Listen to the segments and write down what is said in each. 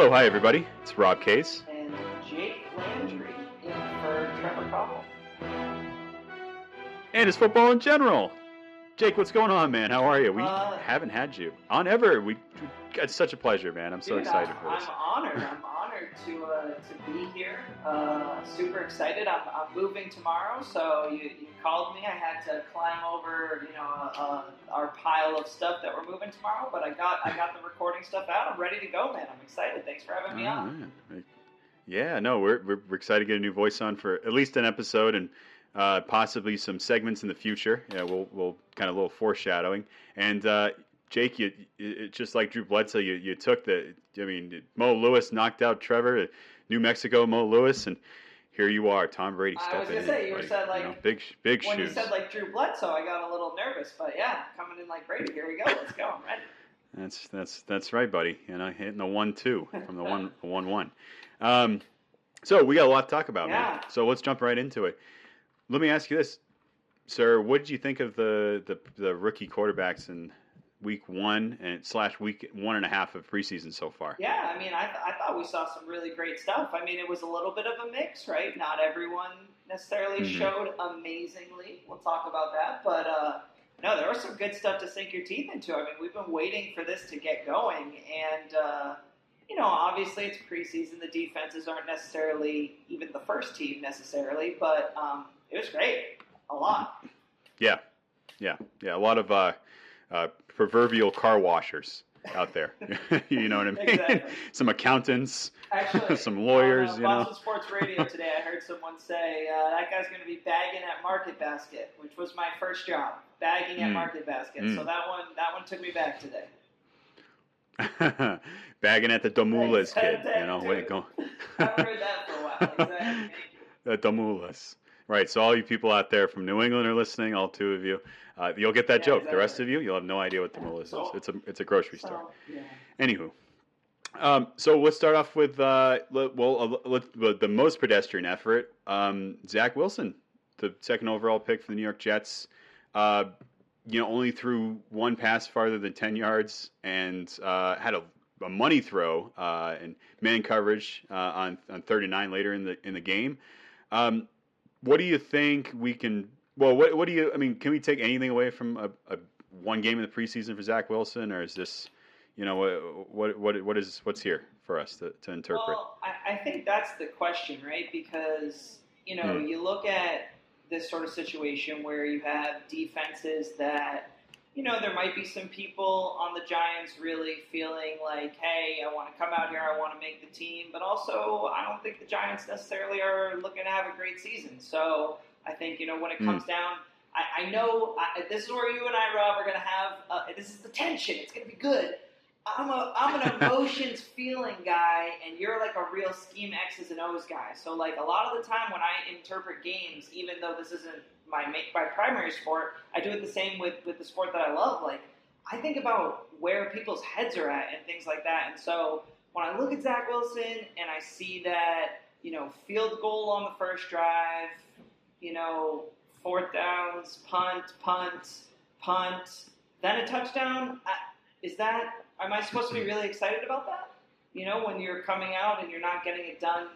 Hello, hi everybody. It's Rob Case. and Jake Landry in for Trevor Cobble. And it's football in general. Jake, what's going on, man? How are you? We Uh, haven't had you on ever. We it's such a pleasure, man. I'm so Dude, excited I, for this. I'm honored. I'm honored to uh, to be here. Uh, super excited. I'm, I'm moving tomorrow, so you, you called me. I had to climb over, you know, uh, uh, our pile of stuff that we're moving tomorrow. But I got I got the recording stuff out. I'm ready to go, man. I'm excited. Thanks for having me Oh, on. man. Yeah, no, we're, we're excited to get a new voice on for at least an episode and uh, possibly some segments in the future. Yeah, we'll we'll kind of a little foreshadowing. And uh, Jake, you it, just like Drew Bledsoe, you you took the. I mean, Mo Lewis knocked out Trevor, New Mexico Mo Lewis, and here you are, Tom Brady I was gonna in. say, you were said, like, know, big big When shoes. you said like Drew Bledsoe, I got a little nervous. But yeah, coming in like Brady. Here we go. Let's go. I'm ready. That's that's that's right, buddy. You know, hitting the one two from the one the one one. Um, so we got a lot to talk about, man. So let's jump right into it. Let me ask you this, sir. What did you think of the the, the rookie quarterbacks in week one and slash week one and a half of preseason so far? Yeah, I mean, I, th- I thought we saw some really great stuff. I mean, it was a little bit of a mix, right? Not everyone necessarily Mhm. showed amazingly. We'll talk about that. But uh, no, there was some good stuff to sink your teeth into. I mean, we've been waiting for this to get going. And, uh, you know, obviously it's preseason. The defenses aren't necessarily even the first team necessarily, but um, it was great. A lot. Yeah, yeah, yeah. A lot of uh, uh, proverbial car washers out there. you know what I mean? Exactly. Some accountants, Actually, some lawyers. on, uh, you know. Boston Sports Radio today, I heard someone say uh, that guy's going to be bagging at Market Basket, which was my first job, bagging at Mm. Market Basket. Mm. So that one, that one took me back today. Bagging at the Demoulas kid, you know, wait, go. I've heard that for a while. Exactly. the Demoulas. Right, so all you people out there from New England are listening, all two of you, uh, you'll get that Yeah, joke. The rest of you, you'll have no idea what Demoulas is. It's a it's a grocery store. Yeah. Anywho, um, so let's start off with uh, well, uh, the- the most pedestrian effort. Um, Zach Wilson, the second overall pick for the New York Jets. Uh, you know, only threw one pass farther than ten yards, and uh, had a, a money throw uh, and man coverage uh, on on thirty nine later in the in the game. Um, what do you think we can? Well, what what do you? I mean, can we take anything away from a, a one game in the preseason for Zach Wilson, or is this? you know what what what what is what's here for us to, to interpret Well, I, I think that's the question, right? Because you know, Hmm. you look at this sort of situation where you have defenses that, you know, there might be some people on the Giants really feeling like, hey, I want to come out here, I want to make the team, but also I don't think the Giants necessarily are looking to have a great season. So I think you know when it Hmm. comes down. I, I know I, this is where you and I, Rob, are going to have. Uh, this is the tension. It's going to be good. I'm a I'm an emotions feeling guy, and you're like a real scheme X's and O's guy. So like a lot of the time when I interpret games, even though this isn't my my primary sport, I do it the same with with the sport that I love. Like I think about where people's heads are at and things like that. And so when I look at Zach Wilson and I see that you know field goal on the first drive, you know fourth downs, punt, punt, punt, then a touchdown. Is that am I supposed to be really excited about that? You know, when you're coming out and you're not getting it done,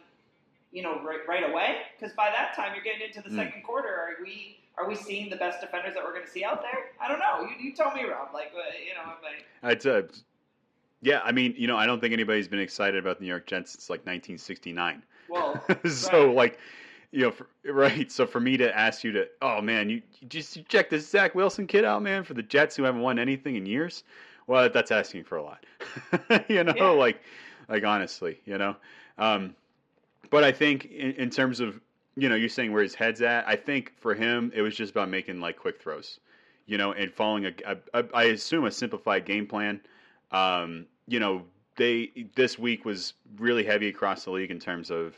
you know, right, right away. Because by that time you're getting into the Mm. second quarter. Are we are we seeing the best defenders that we're going to see out there? I don't know. You, you tell me, Rob. Like, uh, you know, I, I'd, uh, yeah i mean you know i don't think anybody's been excited about the new york jets since like 1969 well, so right. like you know for, right. So for me to ask you to oh man you, you just you check this zach wilson kid out man for the jets who haven't won anything in years? Well that's asking for a lot. You know Yeah. like like honestly you know? Um but i think in, in terms of you know you're saying where his head's at i think for him it was just about making like quick throws you know and following a, a, a i assume a simplified game plan. Um you know they this week was really heavy across the league in terms of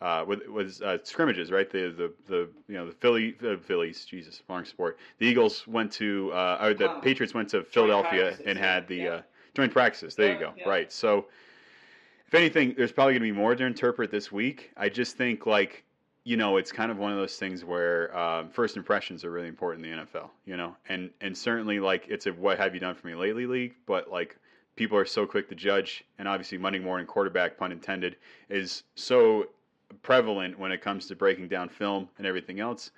uh, with was uh, scrimmages, right? The the the you know the Philly the Phillies, Jesus, wrong sport. The Eagles went to uh, or the Um, Patriots went to Philadelphia and had the yeah. uh, joint practices. There you go, yeah. right? So if anything, there's probably going to be more to interpret this week. I just think like you know it's kind of one of those things where um, first impressions are really important in the NFL, you know, and and certainly like it's a what have you done for me lately league, but like people are so quick to judge, and obviously Monday morning quarterback, pun intended, is so prevalent when it comes to breaking down film and everything else.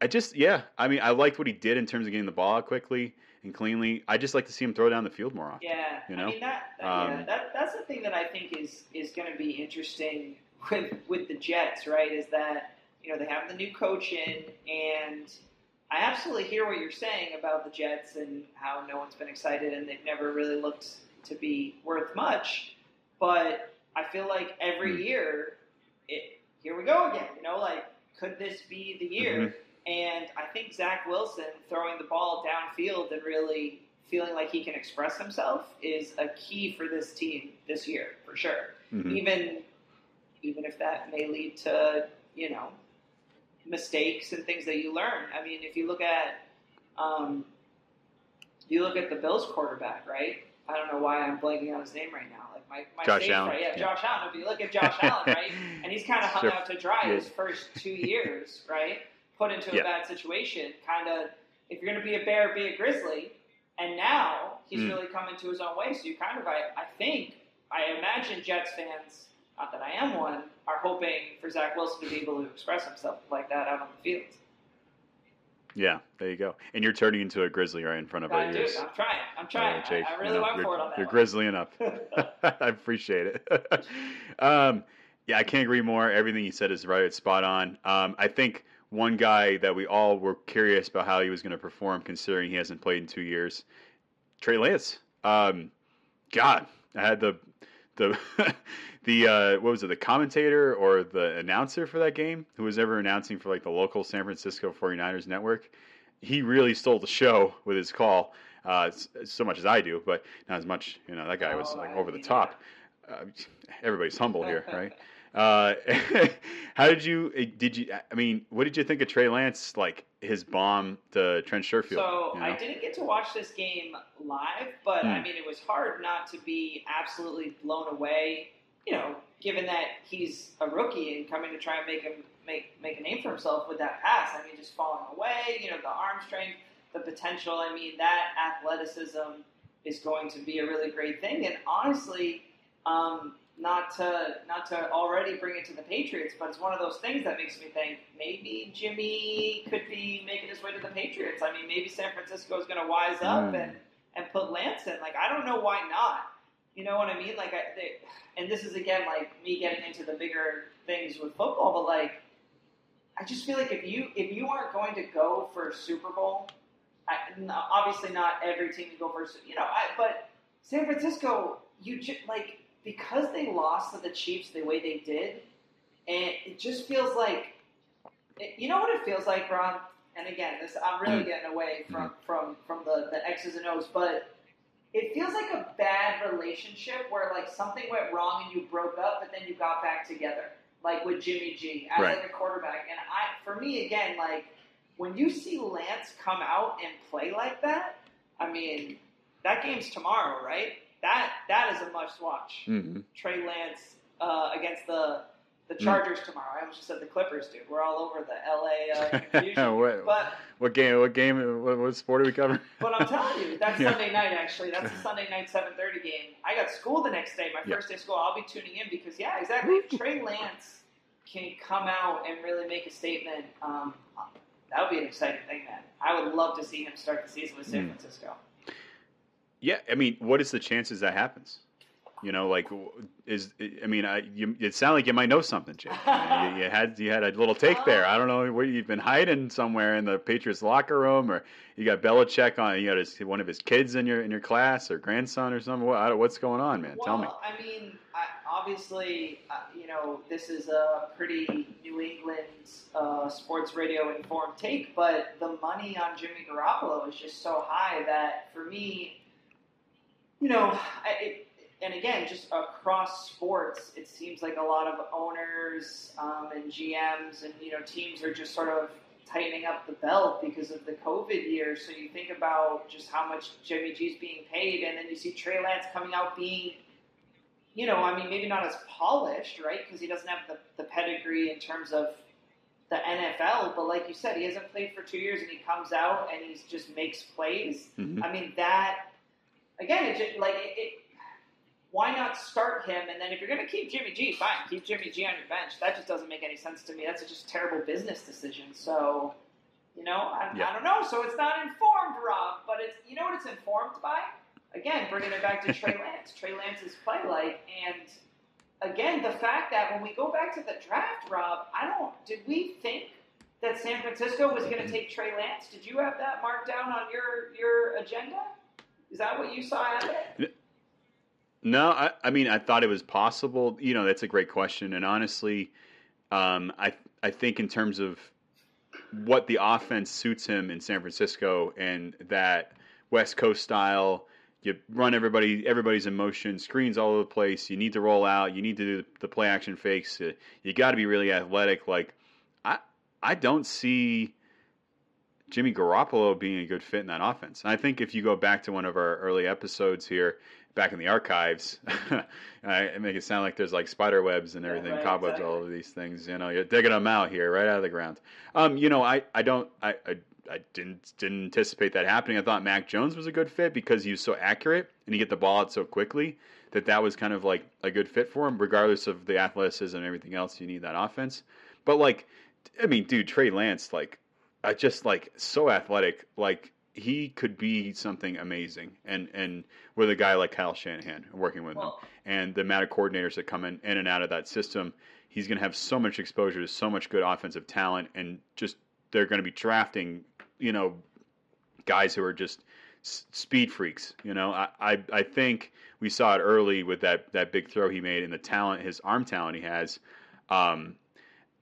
I just, yeah, I mean, I liked what he did in terms of getting the ball out quickly and cleanly. I just like to see him throw down the field more often. Yeah, You know? I mean that, that, Um, yeah, that that's the thing that I think is is going to be interesting with with the Jets, right? Is that you know they have the new coach in, and I absolutely hear what you're saying about the Jets and how no one's been excited and they've never really looked to be worth much. But I feel like every Hmm. year, it here we go again. You know, like could this be the year? Mhm. And I think Zach Wilson throwing the ball downfield and really feeling like he can express himself is a key for this team this year, for sure. Mhm. Even even if that may lead to, you know, mistakes and things that you learn. I mean, if you look at um, you look at the Bills quarterback, right? I don't know why I'm blanking on his name right now. My, my Josh stage Allen, yeah, yeah. Josh Allen. If you look at Josh Allen, right? And he's kind of hung Sure. out to dry Yeah. his first two years, right? Put into a Yeah. bad situation. Kind of, if you're going to be a bear, be a grizzly. And now he's Mm. really come into his own way. So you kind of, I, I think, I imagine Jets fans, not that I am one, are hoping for Zach Wilson to be able to express himself like that out on the field. Yeah, there you go. And you're turning into a grizzly right in front of our do. ears. I'm trying. I'm trying. Uh, Jake, I, I you really know, went you're, for it on that You're one. grizzlying up. I appreciate it. um, yeah, I can't agree more. Everything you said is right. It's spot on. Um, I think one guy that we all were curious about how he was going to perform, considering he hasn't played in two years, Trey Lance. Um, God, I had the the the uh, what was it? The commentator or the announcer for that game, who was ever announcing for like the local San Francisco 49ers network. He really stole the show with his call. Uh, so much as I do, but not as much. You know, that guy was Oh, like over the top. Uh, everybody's humble here, right? Uh, how did you? eh, Did you? I mean, what did you think of Trey Lance? Like his bomb to Trent Sherfield. So you know? I didn't get to watch this game live, but I Hmm. mean, it was hard not to be absolutely blown away. You know, given that he's a rookie and coming to try and make him make make a name for himself with that pass. I mean, just falling away. You know, the arm strength, the potential. I mean, that athleticism is going to be a really great thing. And honestly, um, not to not to already bring it to the Patriots, but it's one of those things that makes me think maybe Jimmy could be making his way to the Patriots. I mean, maybe San Francisco is going to wise up Mm. and and put Lance in. Like, I don't know why not. You know what I mean? Like, I, they, and this is again like me getting into the bigger things with football, but like, I just feel like if you if you aren't going to go for a Super Bowl, I, obviously not every team can go for you know, I, but San Francisco, you just like because they lost to the Chiefs the way they did, and it just feels like, it, you know what it feels like, Ron. And again, this I'm really Mm. getting away from from from the the X's and O's, but it feels like a bad relationship where like something went wrong and you broke up, but then you got back together, like with Jimmy G as Right. like a quarterback. And I, for me, again, like when you see Lance come out and play like that, I mean, that game's tomorrow, right? That that is a must watch. Mhm. Trey Lance uh, against the the Mm. Chargers tomorrow. I almost just said the Clippers, dude. We're all over the LA uh, confusion. what, but what game? What game? What, what sport are we covering? but I'm telling you, that's Yeah. Sunday night. Actually, that's a Sunday night 7:30 game. I got school the next day, my Yeah. first day of school. I'll be tuning in because yeah, exactly. If Trey Lance can come out and really make a statement, um, that would be an exciting thing, man. I would love to see him start the season with San Mm. Francisco. Yeah, I mean, what is the chances that happens? You know, like is I mean, I you, it sounded like you might know something, Jake. You, you had you had a little take there. I don't know where you've been hiding somewhere in the Patriots locker room, or you got Belichick on. You got his, one of his kids in your in your class or grandson or something. What, what's going on, man? well, Tell me. I mean, I, obviously, uh, you know, this is a pretty New England uh, sports radio informed take, but the money on Jimmy Garoppolo is just so high that for me, you know, I, it, and again, just across sports, it seems like a lot of owners um, and GMs and you know teams are just sort of tightening up the belt because of the COVID year. So you think about just how much Jimmy G's being paid, and then you see Trey Lance coming out being, you know, I mean, maybe not as polished, right? Because he doesn't have the, the pedigree in terms of the NFL. But like you said, he hasn't played for two years, and he comes out and he just makes plays. Mhm. I mean that. Again, it just, like it, it, why not start him? And then if you're going to keep Jimmy G, fine, keep Jimmy G on your bench. That just doesn't make any sense to me. That's just a terrible business decision. So, you know, I, Yeah. I don't know. So it's not informed, Rob, but it's you know what it's informed by? Again, bringing it back to Trey Lance. Trey Lance's play like, and again, the fact that when we go back to the draft, Rob, I don't. Did we think that San Francisco was going to take Trey Lance? Did you have that marked down on your your agenda? Is that what you saw happen? No, I, I mean, I thought it was possible. You know, that's a great question, and honestly, um, I I think in terms of what the offense suits him in San Francisco and that West Coast style, you run everybody, everybody's in motion, screens all over the place. You need to roll out. You need to do the play action fakes. You got to be really athletic. Like, I I don't see Jimmy Garoppolo being a good fit in that offense. And I think if you go back to one of our early episodes here, back in the archives, I make it sound like there's like spider webs and Yeah, everything, right, cobwebs exactly. all of these things. You know, you're digging them out here, right out of the ground. Um, you know, I, I don't, I, I, I didn't didn't anticipate that happening. I thought Mac Jones was a good fit because he was so accurate and he get the ball out so quickly that that was kind of like a good fit for him, regardless of the athleticism and everything else you need that offense. But like, I mean, dude, Trey Lance, like, I just like so athletic, like he could be something amazing, and and with a guy like Kyle Shanahan working with him, and the amount of coordinators that come in in and out of that system, he's going to have so much exposure to so much good offensive talent, and just they're going to be drafting, you know, guys who are just s- speed freaks. You know, I, I I think we saw it early with that that big throw he made and the talent, his arm talent he has. Um,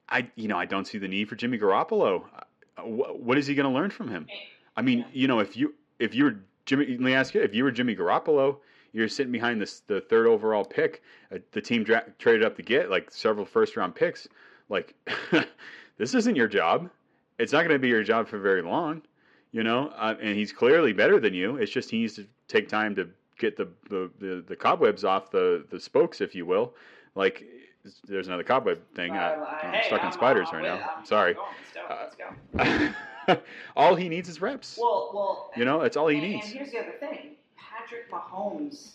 I you know I don't see the need for Jimmy Garoppolo. Uh, What is he going to learn from him? I mean, you know, if you if you were Jimmy, let me ask you, if you were Jimmy Garoppolo, you're sitting behind this the third overall pick, uh, the team dra- traded up to get like several first round picks. Like, this isn't your job. It's not going to be your job for very long, you know. Uh, and he's clearly better than you. It's just he needs to take time to get the the, the, the cobwebs off the the spokes, if you will. Like, there's another cobweb thing. I, uh, I'm hey, stuck in I'm- spiders right now. I'm- Sorry. Let's go. All he needs is reps. Well, well, You know, that's all he and, needs. And here's the other thing: Patrick Mahomes,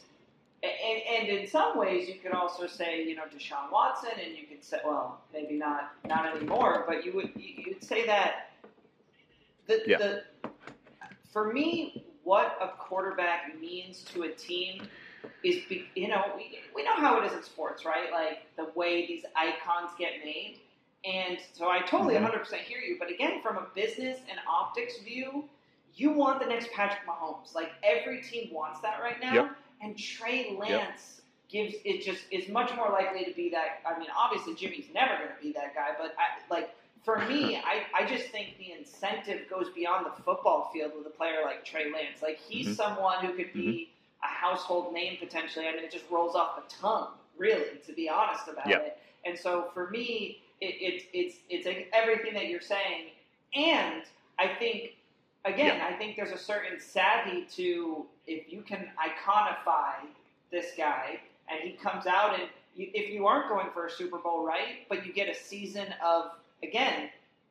and, and in some ways, you could also say, you know, Deshaun Watson, and you could say, well, maybe not, not anymore, but you would you- you'd say that the Yeah. the for me, what a quarterback means to a team is, be, you know, we, we know how it is in sports, right? Like the way these icons get made. And so I totally Mhm. 100% hear you. But again, from a business and optics view, you want the next Patrick Mahomes. Like every team wants that right now. Yep. And Trey Lance gives it just is much more likely to be that. I mean, obviously Jimmy's never going to be that guy, but I, like for me, I, I just think the incentive goes beyond the football field with a player like Trey Lance. Like he's Mhm. someone who could be a household name potentially. I mean, it just rolls off the tongue, really, to be honest about Yeah. it. And so for me, it, it, it's it's like everything that you're saying, and I think again, I think there's a certain savvy to if you can iconify this guy and he comes out and you, if you aren't going for a Super Bowl, right, but you get a season of again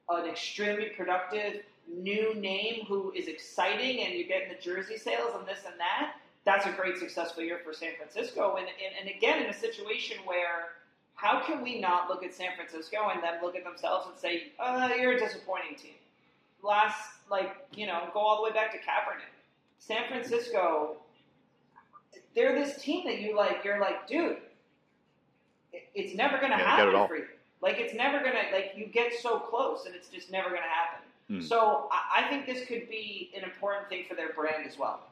an extremely productive new name who is exciting and you're getting the jersey sales and this and that. That's a great successful year for San Francisco. And, and, and again, in a situation where how can we not look at San Francisco and then look at themselves and say, uh, you're a disappointing team? Last, like, you know, go all the way back to Kaepernick. San Francisco, they're this team that you like, you're like, dude, it's never going to Yeah, they got it happen all. for you. Like, it's never going to, like, you get so close and it's just never going to happen. Hmm. So I, I think this could be an important thing for their brand as well.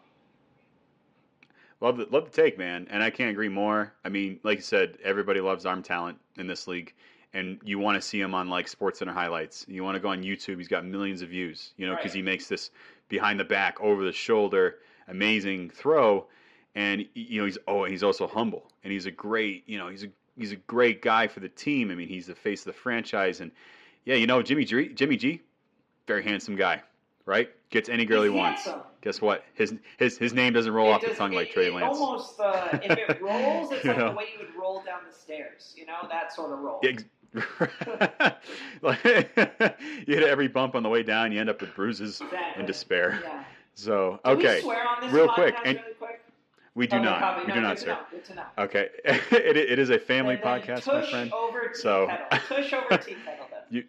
Love the love the take, man, and I can't agree more. I mean, like you said, everybody loves arm talent in this league, and you want to see him on like Sports Center highlights. You want to go on YouTube; he's got millions of views. You know, because Right. he makes this behind the back, over the shoulder, amazing throw, and you know he's oh he's also humble, and he's a great you know he's a he's a great guy for the team. I mean, he's the face of the franchise, and yeah, you know Jimmy G, Jimmy G, very handsome guy, right? Gets any girl He's he wants. handsome. Guess what? His his his name doesn't roll It off the does- tongue like it- Trey it Lance. Almost, uh, if it rolls, it's like know? the way you would roll down the stairs. You know that sort of roll. Ex- like, you hit every bump on the way down, you end up with bruises Exactly. and despair. Yeah. So okay, we swear on this real quick, and- really quick? We do Okay, not. We No, do not, sir. know, Good to know. Okay, it, it is a family podcast, my tush friend. Over tea So- kettle. Tush over tea kettle then. You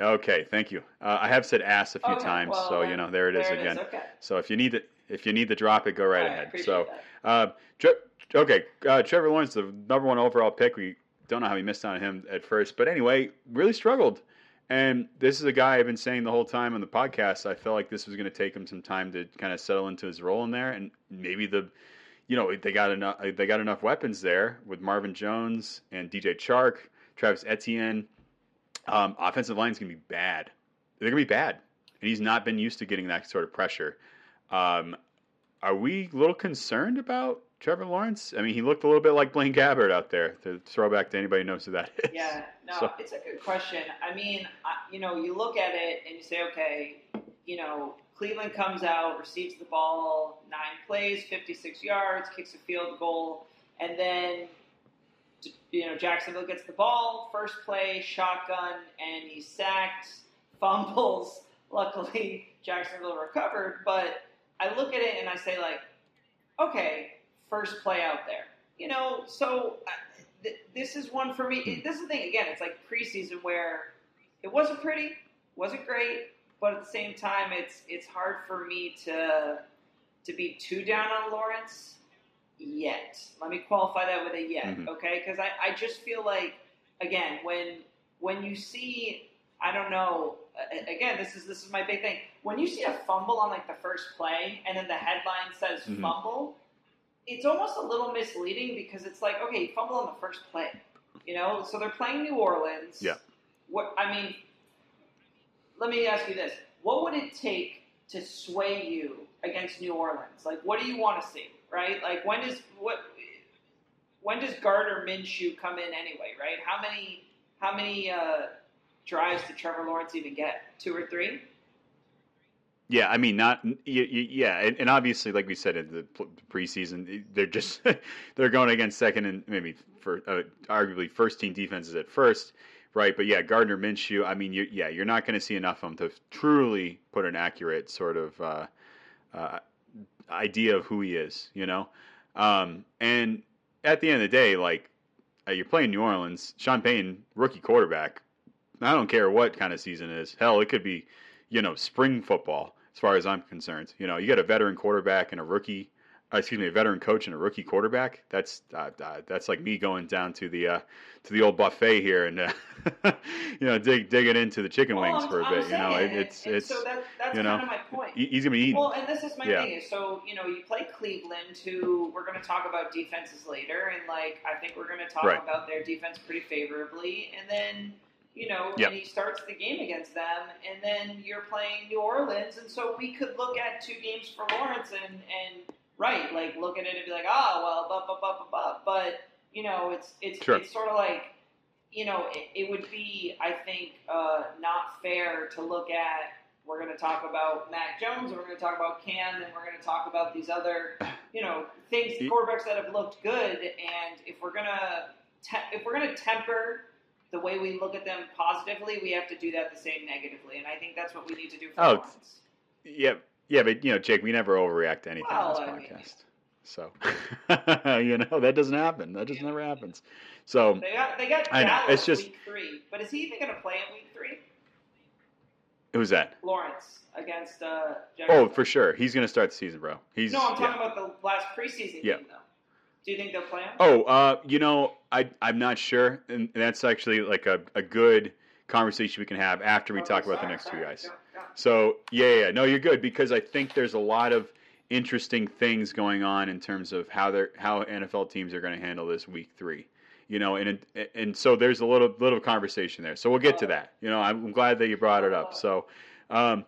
okay? Thank you. Uh, I have said ass a few Okay, times, well, so you know there it is there again. Okay. So if you need to, if you need to drop it, go right right, ahead. So. Uh, Tre- okay, uh, Trevor Lawrence, the number one overall pick. We don't know how we missed on him at first, but anyway, really struggled. And this is a guy I've been saying the whole time on the podcast. I felt like this was going to take him some time to kind of settle into his role in there, and maybe the, you know, they got enough. They got enough weapons there with Marvin Jones and DJ Chark, Travis Etienne. Um, offensive line's going to be bad. They're going to be bad, and he's not been used to getting that sort of pressure. Um, are we a little concerned about Trevor Lawrence? I mean, he looked a little bit like Blaine Gabbert out there. To throw back to anybody who knows who that is. Yeah, no, So- it's a good question. I mean, you know, you look at it and you say, okay, you know, Cleveland comes out, receives the ball, nine plays, 56 yards, kicks a field goal, and then, you know, Jacksonville gets the ball, first play, shotgun, and he's sacked, fumbles. Luckily, Jacksonville recovered, but I look at it and I say, like, okay, first play out there. You know, so uh, th- this is one for me. This is the thing again. It's like preseason where it wasn't pretty, wasn't great, but at the same time, it's it's hard for me to to be too down on Lawrence yet. Let me qualify that with a yet, Mhm. okay? Because I, I just feel like again when when you see I don't know again this is this is my big thing when you see a fumble on like the first play and then the headline says Mhm. fumble it's almost a little misleading because it's like okay fumble on the first play you know so they're playing New Orleans Yeah. what I mean let me ask you this what would it take to sway you against New Orleans like what do you want to see right like when does what when does Gardner Minshew come in anyway right how many how many uh, drives did Trevor Lawrence even get two or three Yeah, I mean, not yeah, and, and obviously, like we said in the preseason, they're just they're going against second and maybe for uh, arguably first team defenses at first, right? But yeah, Gardner Minshew. I mean, you yeah, you're not going to see enough of him to truly put an accurate sort of uh, uh, idea of who he is, you know. Um, and at the end of the day, like uh, you're playing New Orleans, Sean Payton, rookie quarterback. I don't care what kind of season it is. Hell, it could be, you know, spring football as far as I'm concerned. You know, you got a veteran quarterback and a rookie, excuse me, a veteran coach and a rookie quarterback. That's uh, uh, that's like me going down to the uh, to the old buffet here and uh, you know dig digging into the chicken Well, wings I'm- for a I'm bit. You know, it, it's and, it's so that, that's you know, kind of my point. he's gonna be eating. Well, and this is my Yeah. thing is so you know you play Cleveland, who we're going to talk about defenses later, and like I think we're going to talk Right. about their defense pretty favorably, and then you know, Yep. and he starts the game against them, and then you're playing New Orleans, and so we could look at two games for Lawrence and and right, like look at it and be like, ah, well, but but but but but, but you know, it's it's Sure. it's sort of like you know, it, it would be, I think, uh, not fair to look at. We're going to talk about Mac Jones, and we're going to talk about Cam, and we're going to talk about these other, you know, things, quarterbacks that have looked good. And if we're going to, te- if we're going to temper the way we look at them positively, we have to do that the same negatively. And I think that's what we need to do for Oh, Lawrence. Yeah, yeah, but you know, Jake, we never overreact to anything on Well, this I mean- podcast. So you know that doesn't happen. That just never happens. So They got they got I know, it's just- week three, but is he even going to play in week three? who's that? Lawrence against uh, Oh, for sure. He's going to start the season, bro. He's No, I'm yeah. talking about the last preseason Yeah. game, though. Do you think they'll play him? Oh, uh, you know, I I'm not sure, and that's actually like a, a good conversation we can have after we Okay, talk about the sorry, next two sorry. guys. So yeah, yeah, no, you're good because I think there's a lot of interesting things going on in terms of how they're how NFL teams are going to handle this week three. You know, and and so there's a little little conversation there. So we'll get to that. You know, I'm glad that you brought it up. So, um,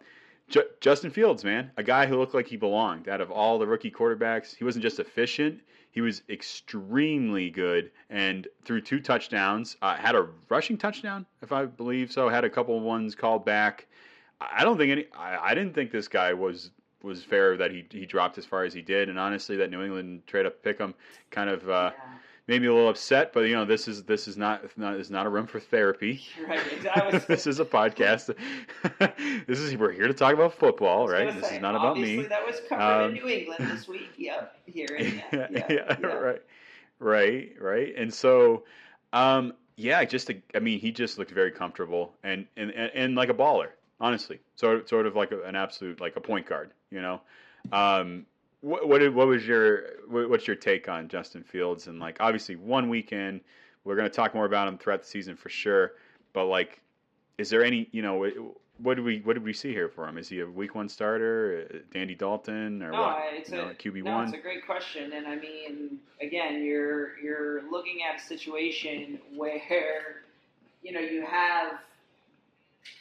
Ju- Justin Fields, man, a guy who looked like he belonged. Out of all the rookie quarterbacks, he wasn't just efficient; he was extremely good. And threw two touchdowns, uh, had a rushing touchdown, if I believe so. Had a couple ones called back. I don't think any. I, I didn't think this guy was was fair that he he dropped as far as he did. And honestly, that New England trade up pick him kind of uh, Yeah. made me a little upset. But you know, this is this is not not is not a room for therapy. Right. Exactly. this is a podcast. this is we're here to talk about football, right? This say, is not about me. That was covered Um, in New England this week. Yep. Here. Yeah. yeah, Yeah. yeah, yeah. right, right, right. And so, um, yeah, just a, I mean, he just looked very comfortable and and, and, and like a baller, honestly. Sort sort of like a, an absolute like a point guard, you know. Um, what what, did, what was your what, what's your take on Justin Fields and like obviously one weekend we're going to talk more about him throughout the season for sure, but like, is there any you know what, did we what did we see here for him? Is he a week one starter, uh, Dandy Dalton, or No, what? it's You a QB no, it's a great question, and I mean, again, you're you're looking at a situation where you know you have,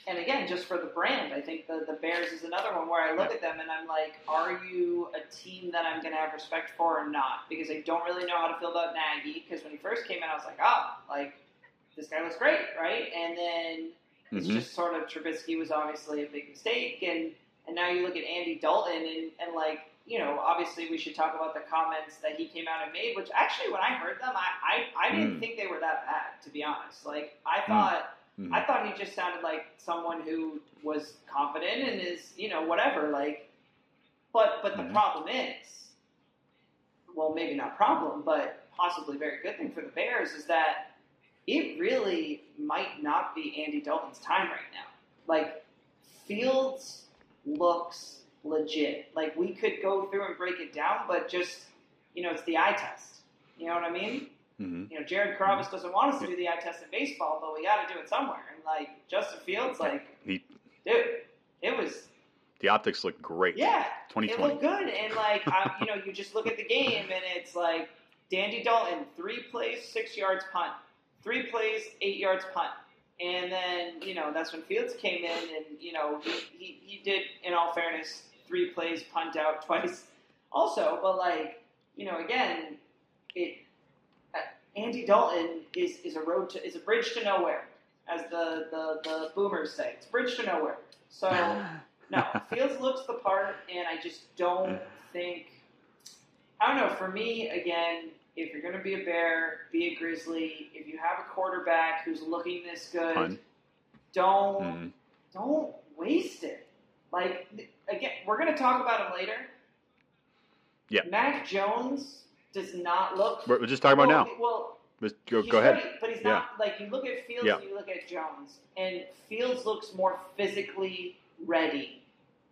and again, just for the brand, I think the the Bears is another one where I look at them and I'm like, are you a team that I'm going to have respect for or not? Because I don't really know how to feel about Nagy. Because when he first came in, I was like, oh, like this guy looks great, right? And then it's Mhm. just sort of Trubisky was obviously a big mistake, and and now you look at Andy Dalton and and like you know obviously we should talk about the comments that he came out and made, which actually when I heard them, I I, I didn't Mm. think they were that bad to be honest. Like I Mm. thought Mhm. I thought he just sounded like someone who was confident and is you know whatever like, but but the Mhm. problem is, well maybe not problem, but possibly very good thing for the Bears is that it really might not be Andy Dalton's time right now. Like, Fields looks legit. Like, we could go through and break it down, but just, you know, it's the eye test. You know what I mean? Mhm. You know, Jared Carrabis doesn't want us to do the eye test in baseball, but we got to do it somewhere. And, like, Justin Fields, like, He- dude, it was, The optics look great. yeah, twenty twenty. it 2020. looked good. And, like, I, you know, you just look at the game and it's like, Dandy Dalton, three plays, six yards punt. Three plays, eight yards punt. And then, you know, that's when Fields came in and, you know, he, he, he did, in all fairness, three plays, punt out twice also. But, like, you know, again, it Andy Dalton is, is a road to, is a bridge to nowhere, as the, the, the boomers say. It's a bridge to nowhere. So, no, Fields looks the part, and I just don't think. I don't know. For me, again, if you're going to be a Bear, be a Grizzly. If you have a quarterback who's looking this good, don't Mhm. don't waste it. Like again, we're going to talk about him later. Yeah. Mac Jones does not look. We're, we're just talking about well, now. Well, go, go ahead. ready, but he's Yeah. not like you look at Fields Yeah. and you look at Jones, and Fields looks more physically ready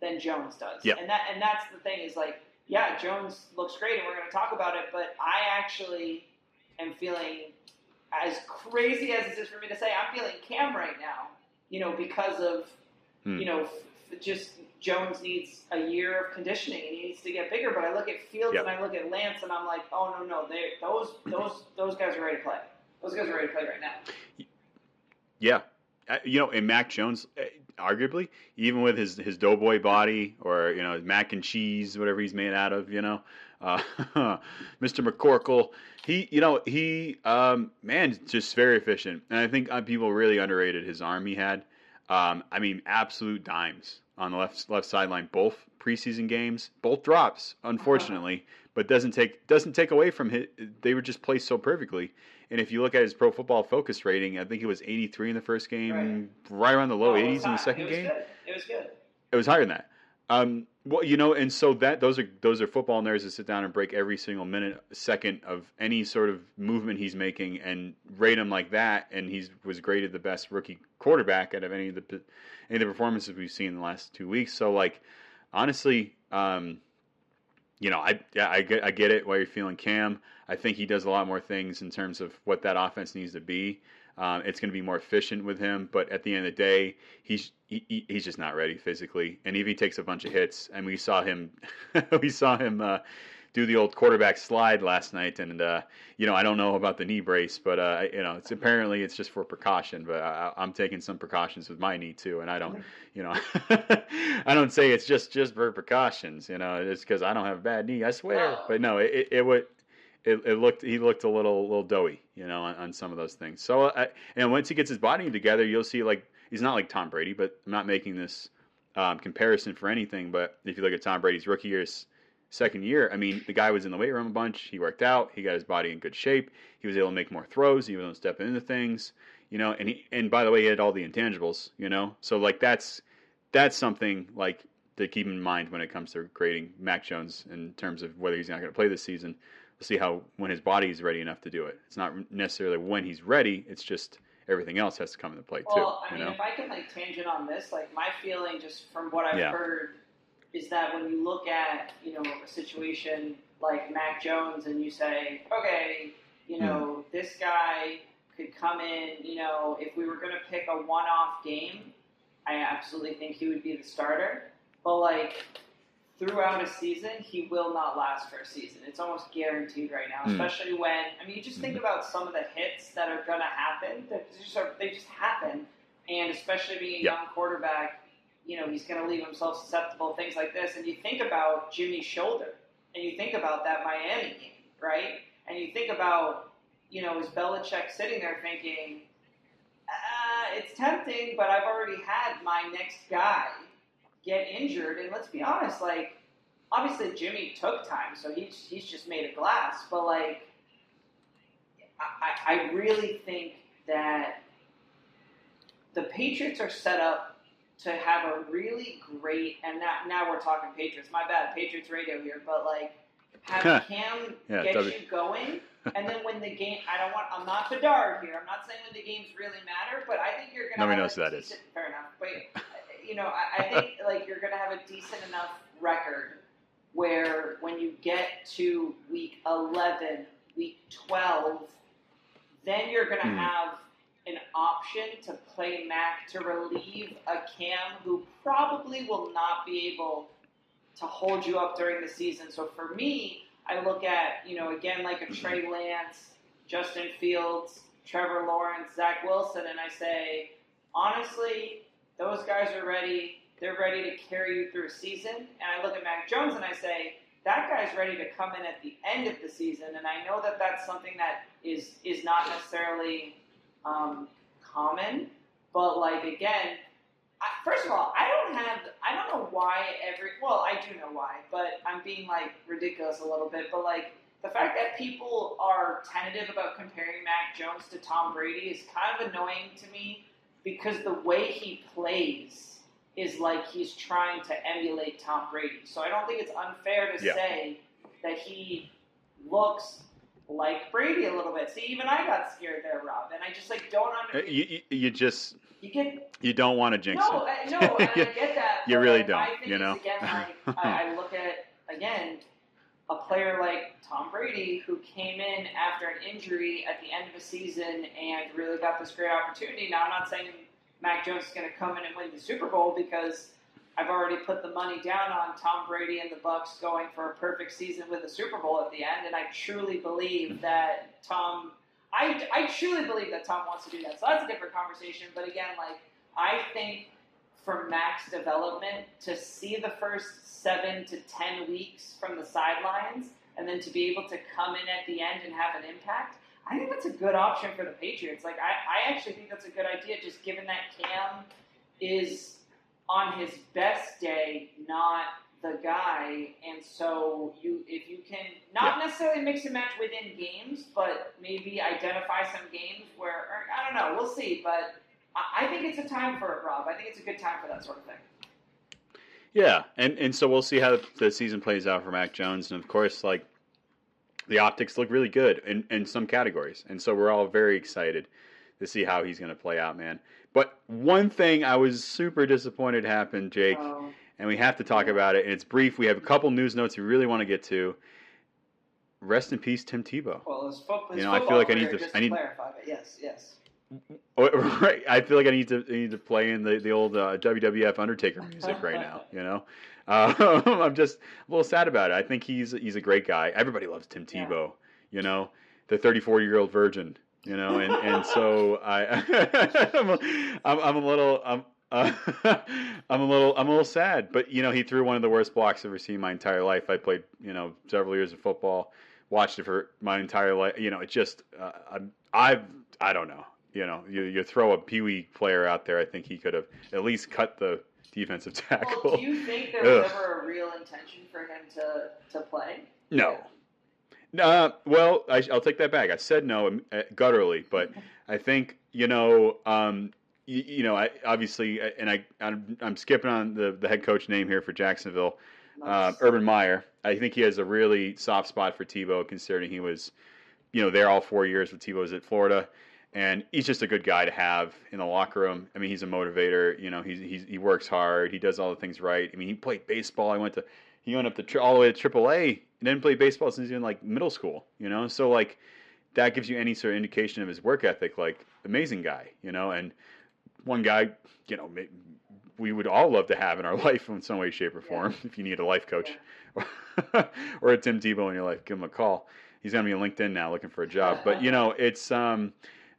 than Jones does. Yeah. And that and that's the thing is like, yeah, Jones looks great, and we're going to talk about it. But I actually am feeling as crazy as this is for me to say. I'm feeling Cam right now, you know, because of Hmm. you know f- just Jones needs a year of conditioning and he needs to get bigger. But I look at Fields Yeah. and I look at Lance and I'm like, oh no no, they those those those guys are ready to play. Those guys are ready to play right now. Yeah, Uh, you know, and Mac Jones, uh, arguably, even with his his doughboy body or you know mac and cheese, whatever he's made out of, you know, uh, Mr. McCorkle, he, you know, he, um, man, just very efficient, and I think uh, people really underrated his arm he had. Um, I mean, absolute dimes on the left left sideline, both preseason games, both drops, unfortunately, but doesn't take doesn't take away from his. They were just placed so perfectly. And if you look at his Pro Football Focus rating, I think it was 83 in the first game, right, around the low Oh, 80s in the second it was game. Good. It was good. It was higher than that. Um, well, you know, and so that those are those are football nerds that sit down and break every single minute, second of any sort of movement he's making and rate him like that. And he's was graded the best rookie quarterback out of any of the any of the performances we've seen in the last two weeks. So, like, honestly, um, you know, I I get I get it why you're feeling Cam. I think he does a lot more things in terms of what that offense needs to be. Um, it's going to be more efficient with him, but at the end of the day, he's he, he- he's just not ready physically. And if he takes a bunch of hits, and we saw him, we saw him uh, do the old quarterback slide last night. And uh, you know, I don't know about the knee brace, but uh, you know, it's apparently it's just for precaution. But I, I'm taking some precautions with my knee too, and I don't, you know, I don't say it's just just for precautions. You know, it's because I don't have a bad knee. I swear. But no, it, it, it would. It, it looked he looked a little little doughy, you know, on, on some of those things. So, uh, and once he gets his body together, you'll see like he's not like Tom Brady, but I'm not making this um, comparison for anything. But if you look at Tom Brady's rookie years, second year, I mean, the guy was in the weight room a bunch. He worked out. He got his body in good shape. He was able to make more throws. He was able to step into things, you know. And he, and by the way, he had all the intangibles, you know. So like that's that's something like to keep in mind when it comes to grading Mac Jones in terms of whether he's not going to play this season. We'll see how when his body is ready enough to do it. It's not necessarily when he's ready. It's just everything else has to come into play too. Well, I you mean, know? if I can like tangent on this, like my feeling just from what I've Yeah. heard is that when you look at you know a situation like Mac Jones and you say, okay, you know Hmm. this guy could come in, you know, if we were going to pick a one-off game, I absolutely think he would be the starter. But like throughout a season, he will not last for a season. It's almost guaranteed right now, Hmm. especially when I mean, you just think about some of the hits that are going to happen. That just are, they just happen, and especially being a Yeah. young quarterback, you know, he's going to leave himself susceptible to things like this. And you think about Jimmy's shoulder, and you think about that Miami game, right? And you think about, you know, is Belichick sitting there thinking, uh, it's tempting, but I've already had my next guy get injured. And let's be honest, like, obviously Jimmy took time, so he's, he's just made of glass. But, like, I, I I really think that the Patriots are set up to have a really great, and now, now we're talking Patriots. My bad, Patriots radio here, but, like, have Cam Yeah, get W- you going, and then when the game, I don't want, I'm not Bedard here. I'm not saying when the games really matter, but I think you're gonna. Nobody knows who that is. Fair enough, but you know, I, I think like you're gonna have a decent enough record where when you get to week 11, week 12, then you're gonna Hmm. have an option to play Mac to relieve a Cam who probably will not be able to hold you up during the season. So for me, I look at, you know, again, like a Trey Lance, Justin Fields, Trevor Lawrence, Zach Wilson, and I say, honestly, those guys are ready. They're ready to carry you through a season. And I look at Mac Jones and I say, that guy's ready to come in at the end of the season. And I know that that's something that is is not necessarily um, common, but like again, I, first of all, I don't have, I don't know why every, well, I do know why, but I'm being like ridiculous a little bit, but like the fact that people are tentative about comparing Mac Jones to Tom Brady is kind of annoying to me because the way he plays is like he's trying to emulate Tom Brady. So I don't think it's unfair to Yeah. say that he looks like Brady a little bit. See, even I got scared there, Rob, and I just like don't Uh, understand. You, you, you just You get you don't want to jinx no, it. I, no, I get that. You really don't, I think you know? Again, I, I look at again a player like Tom Brady who came in after an injury at the end of the season and really got this great opportunity. Now, I'm not saying Mac Jones is going to come in and win the Super Bowl because I've already put the money down on Tom Brady and the Bucs going for a perfect season with a Super Bowl at the end, and I truly believe that Tom. I, I truly believe that Tom wants to do that. So that's a different conversation. But again, like I think for max development to see the first seven to ten weeks from the sidelines and then to be able to come in at the end and have an impact, I think that's a good option for the Patriots. Like I, I actually think that's a good idea, just given that Cam is on his best day, not the guy, and so you if you can not necessarily mix and match within games, but maybe identify some games where or, I don't know, we'll see, but I, think it's a time for it, Rob. I think it's a good time for that sort of thing. Yeah, and and so we'll see how the season plays out for Mac Jones, and of course, like the optics look really good in in some categories, and so we're all very excited to see how he's going to play out, man. But one thing I was super disappointed happened, Jake, Um, and we have to talk about it. And it's brief. We have a couple news notes we really want to get to. Rest in peace, Tim Tebow. well, his, fo- his You know, I feel like I need to- I need- clarify, but yes, yes. Oh, right. I feel like I need to I need to play in the the old uh, WWF Undertaker music right now. You know, uh, I'm just a little sad about it. I think he's he's a great guy. Everybody loves Tim Yeah. Tebow. You know, the 34 year old virgin. You know, and and so I I'm, a, I'm I'm a little I'm. Uh, I'm a little, I'm a little sad, but you know, he threw one of the worst blocks I've ever seen in my entire life. I played, you know, several years of football, watched it for my entire life. You know, it just, uh, I'm- I've, I don't know. You know, you, you throw a Pee Wee player out there, I think he could have at least cut the defensive tackle. Well, do you think there was Ugh. ever a real intention for him to to play? No. Uh, well, I, I'll take that back. I said no um, uh, gutturally, but I think you know, um, you, you know, I obviously, uh, and I, I'm, I'm skipping on the the head coach name here for Jacksonville, uh, Urban Meyer. I think he has a really soft spot for Tebow, considering he was, you know, there all four years with Tebow was at Florida, and he's just a good guy to have in the locker room. I mean, he's a motivator. You know, he's, he's he works hard. He does all the things right. I mean, he played baseball. I went to he went up to tri- all the way to AAA and didn't play baseball since he was in like middle school. You know, so like that gives you any sort of indication of his work ethic. Like amazing guy. You know, and one guy, you know, we would all love to have in our life in some way, shape, or form. If you need a life coach or a Tim Tebow in your life, give him a call. He's gonna be on LinkedIn now looking for a job. But you know, it's um,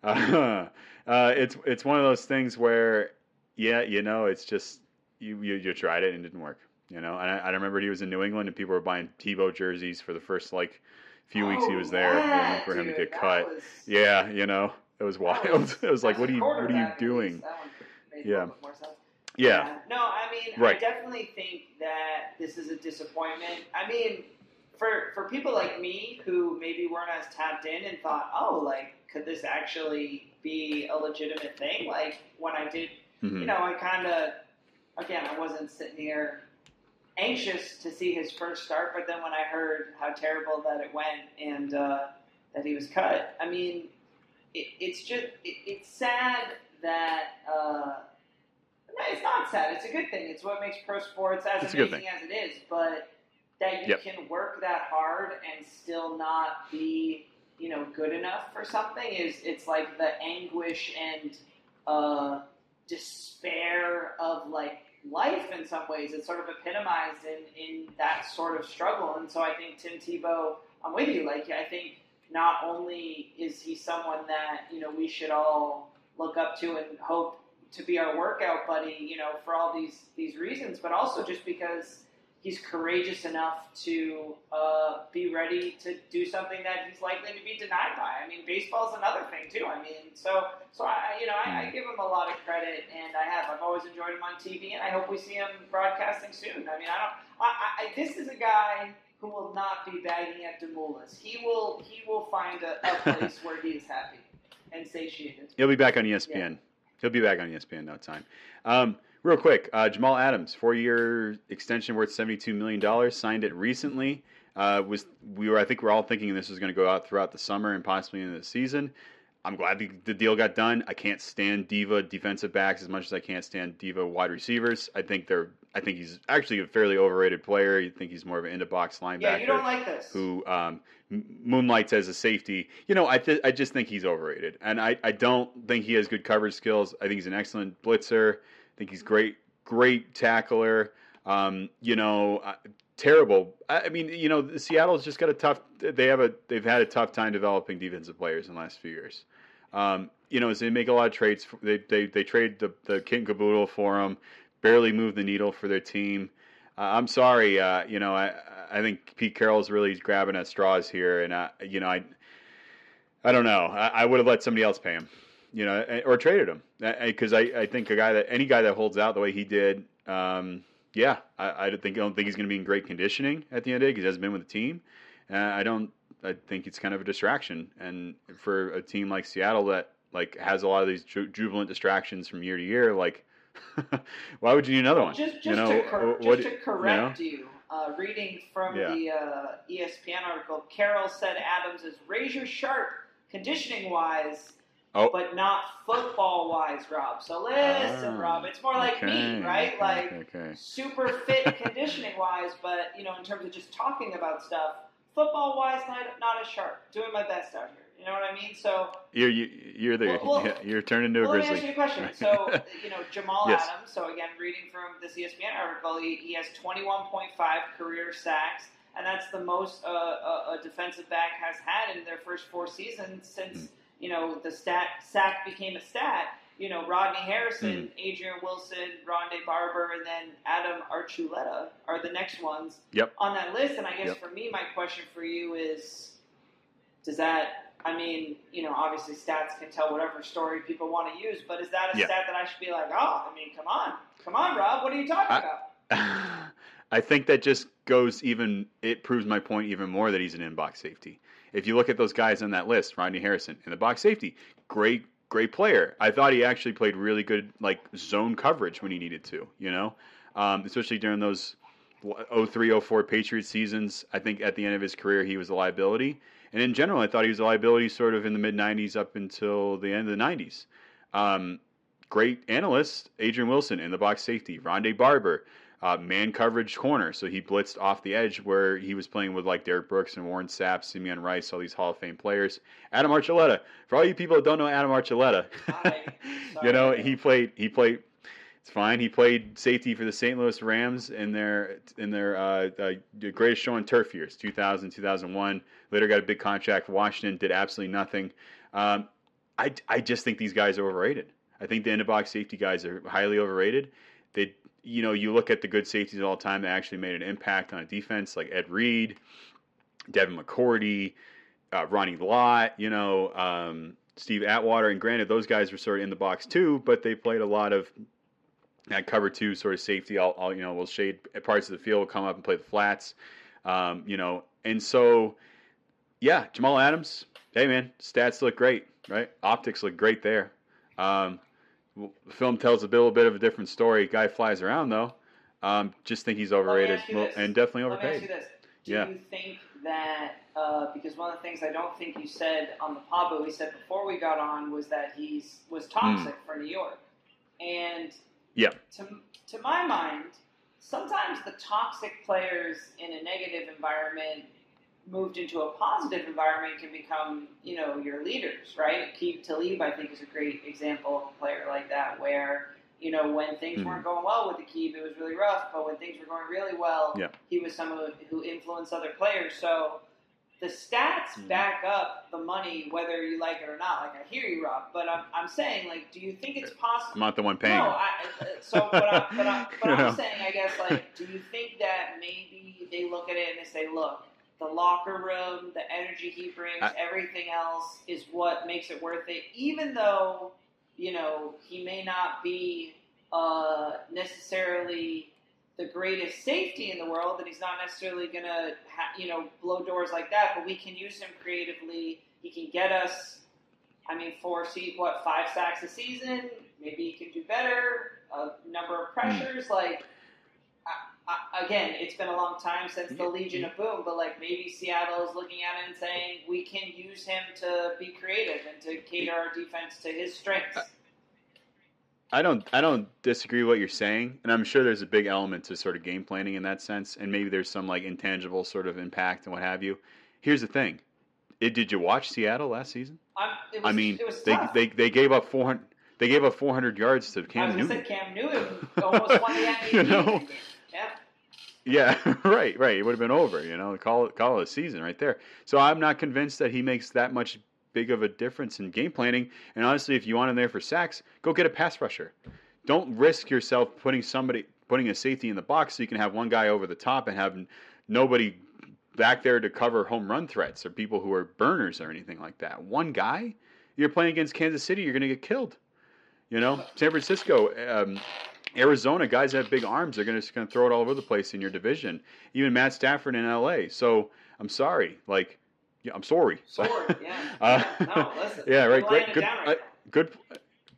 uh, uh, it's it's one of those things where, yeah, you know, it's just you you, you tried it and it didn't work. You know, and I, I remember he was in New England and people were buying Tebow jerseys for the first like few weeks he Oh, was there, that, for him to get cut. was- Yeah, you know, it was wild. was- it was like, what are you what are you doing? least, that one made a Yeah. little bit more sense. Yeah, No, I mean, I definitely think that this is a disappointment. I mean, for for people like me who maybe weren't as tapped in and thought, oh, like, could this actually be a legitimate thing? Like when I did, Mhm. you know, I kind of, again, I wasn't sitting here anxious to see his first start, but then when I heard how terrible that it went and uh, that he was cut, I mean, it, it's just it, it's sad that. Uh, it's not sad. It's a good thing. It's what makes pro sports as It's amazing as it is. But that you Yep. can work that hard and still not be, you know, good enough for something is it's like the anguish and uh, despair of like life in some ways. It's sort of epitomized in in that sort of struggle. And so I think Tim Tebow, I'm with you. Like I think not only is he someone that you know we should all look up to and hope to be our workout buddy, you know, for all these these reasons, but also just because he's courageous enough to uh, be ready to do something that he's likely to be denied by. I mean, baseball's another thing too. I mean, so so I you know I, I give him a lot of credit, and I have I've always enjoyed him on TV, and I hope we see him broadcasting soon. I mean, I don't. I, I, this is a guy who will not be bagging at Demoulas. He will he will find a, a place where he is happy and satiated. He'll be back on ESPN. He'll be back on ESPN no time. Um, real quick, uh, Jamal Adams, four-year extension worth seventy-two million dollars, signed it recently. Uh, was we were I think we're all thinking this was going to go out throughout the summer and possibly into the season. I'm glad the, the deal got done. I can't stand diva defensive backs as much as I can't stand diva wide receivers. I think they're I think he's actually a fairly overrated player. You think he's more of an in the box linebacker Yeah, you don't like this. who um, moonlights as a safety. You know, I th- I just think he's overrated, and I, I don't think he has good coverage skills. I think he's an excellent blitzer. Think he's great great tackler. Um, you know, uh, terrible. I, I mean, you know, Seattle's just got a tough. They have a they've had a tough time developing defensive players in the last few years. Um, you know, as they make a lot of trades. They they they trade the the kit and caboodle for him. Barely move the needle for their team. Uh, I'm sorry. Uh, you know, I I think Pete Carroll's really grabbing at straws here, and I you know I I don't know. I, I would have let somebody else pay him, you know, eh, or traded him because I, I think a guy that any guy that holds out the way he did, um, yeah, I, I don't think I don't think he's going to be in great conditioning at the end of the day because he hasn't been with the team. Uh, I don't. I think it's kind of a distraction, and for a team like Seattle that like has a lot of these ju- jubilant distractions from year to year, like why would you need another one? Just, just, you know, to, cor- what- just to correct you, uh, reading from Yeah. the uh, ESPN article, Carroll said Adams is razor sharp conditioning wise, Oh. but not football wise, Rob. So listen, Ah, Rob, it's more like me, right? okay, like okay, okay. super fit conditioning wise, but you know, in terms of just talking about stuff, football wise, not, not as sharp. Doing my best out here. You know what I mean? So You're you, you're the Well, well, you're turned into a well, let me ask grizzly. you a question. So, you know, Jamal Yes. Adams. So again, reading from this ESPN article, he, he has 21.5 career sacks, and that's the most uh, a, a defensive back has had in their first four seasons since Hmm. You know the stat sack became a stat. You know, Rodney Harrison, Hmm. Adrian Wilson, Rondé Barber, and then Adam Archuleta are the next ones Yep. on that list. And I guess Yep. for me, my question for you is, does that I mean, you know, obviously stats can tell whatever story people want to use, but is that a Yeah. stat that I should be like, oh, I mean, come on, come on, Rob, what are you talking I- about? I think that just goes even. It proves my point even more that he's an in-box safety. If you look at those guys on that list, Rodney Harrison in the box safety, great, great player. I thought he actually played really good, like zone coverage when he needed to. You know, um, especially during those 03, 04 Patriots seasons. I think at the end of his career, he was a liability. And in general, I thought he was a liability sort of in the mid 90s up until the end of the 90s. Um, great analyst, Adrian Wilson in the box safety, Rondé Barber, uh, man coverage corner. So he blitzed off the edge where he was playing with like Derrick Brooks and Warren Sapp, Simeon Rice, all these Hall of Fame players. Adam Archuleta. For all you people that don't know Adam Archuleta, you know he played. He played. It's fine. He played safety for the St. Louis Rams in their in their uh, uh, greatest show on turf years, 2000, 2001. Later got a big contract for Washington. Did absolutely nothing. Um, I I just think these guys are overrated. I think the end of box safety guys are highly overrated. They you know you look at the good safeties all the time that actually made an impact on a defense like Ed Reed, Devin McCourty, uh, Ronnie Lott, you know, um, Steve Atwater, and granted those guys were sort of in the box too, but they played a lot of that cover two sort of safety. I'll, I'll you know will shade parts of the field, come up and play the flats, um, you know, and so yeah, Jamal Adams. Hey man, stats look great, right? Optics look great there. Um, the film tells a little bit of a different story. Guy flies around though. Um, just think he's overrated ask you well, this. and definitely Let me ask you overpaid. this. Do Yeah. you think that, uh, because one of the things I don't think you said on the pod, but we said before we got on, was that he's was toxic for New York. And. Yeah. to, to my mind, sometimes the toxic players in a negative environment moved into a positive environment can become, you know, your leaders, right? Aqib Talib, I think, is a great example of a player like that, where, you know, when things Mhm. weren't going well with the Keeb, it was really rough, but when things were going really well, Yeah. he was someone who influenced other players. So the stats Mhm. back up the money, whether you like it or not. Like, I hear you, Rob, but I'm, I'm saying, like, do you think it's possible? I'm not the one paying. No. I, so but, I, but, I, but I'm saying, I guess, like, do you think that maybe they look at it and they say, look, the locker room, the energy he brings, I- everything else is what makes it worth it, even though you know he may not be uh, necessarily the greatest safety in the world, and he's not necessarily gonna, ha- you know, blow doors like that. But we can use him creatively. He can get us. I mean, four seat, what five sacks a season? Maybe he can do better. A number of pressures, like. I, again, it's been a long time since the Legion of Boom, but like maybe Seattle is looking at it and saying we can use him to be creative and to cater our defense to his strengths. I don't I don't disagree with what you're saying, and I'm sure there's a big element to sort of game planning in that sense, and maybe there's some like intangible sort of impact and what have you. Here's the thing: it, did you watch Seattle last season? Was, I mean, it was they, they they gave up 400 they gave up 400 yards to I Cam was Newton. say Cam Newton almost won the MVP. You know? Yeah. Right, right. It would have been over, you know, call it call it a season right there. So I'm not convinced that he makes that much big of a difference in game planning. And honestly, if you want him there for sacks, go get a pass rusher. Don't risk yourself putting somebody putting a safety in the box so you can have one guy over the top and have nobody back there to cover home run threats or people who are burners or anything like that. One guy, you're playing against Kansas City, you're going to get killed. You know, San Francisco, um, Arizona, guys have big arms, they're gonna, just going to throw it all over the place in your division. Even Matt Stafford in LA. So I'm sorry. Like, yeah, I'm sorry. Sword, yeah. Uh, no, listen. yeah, right. Great, good, right uh, good,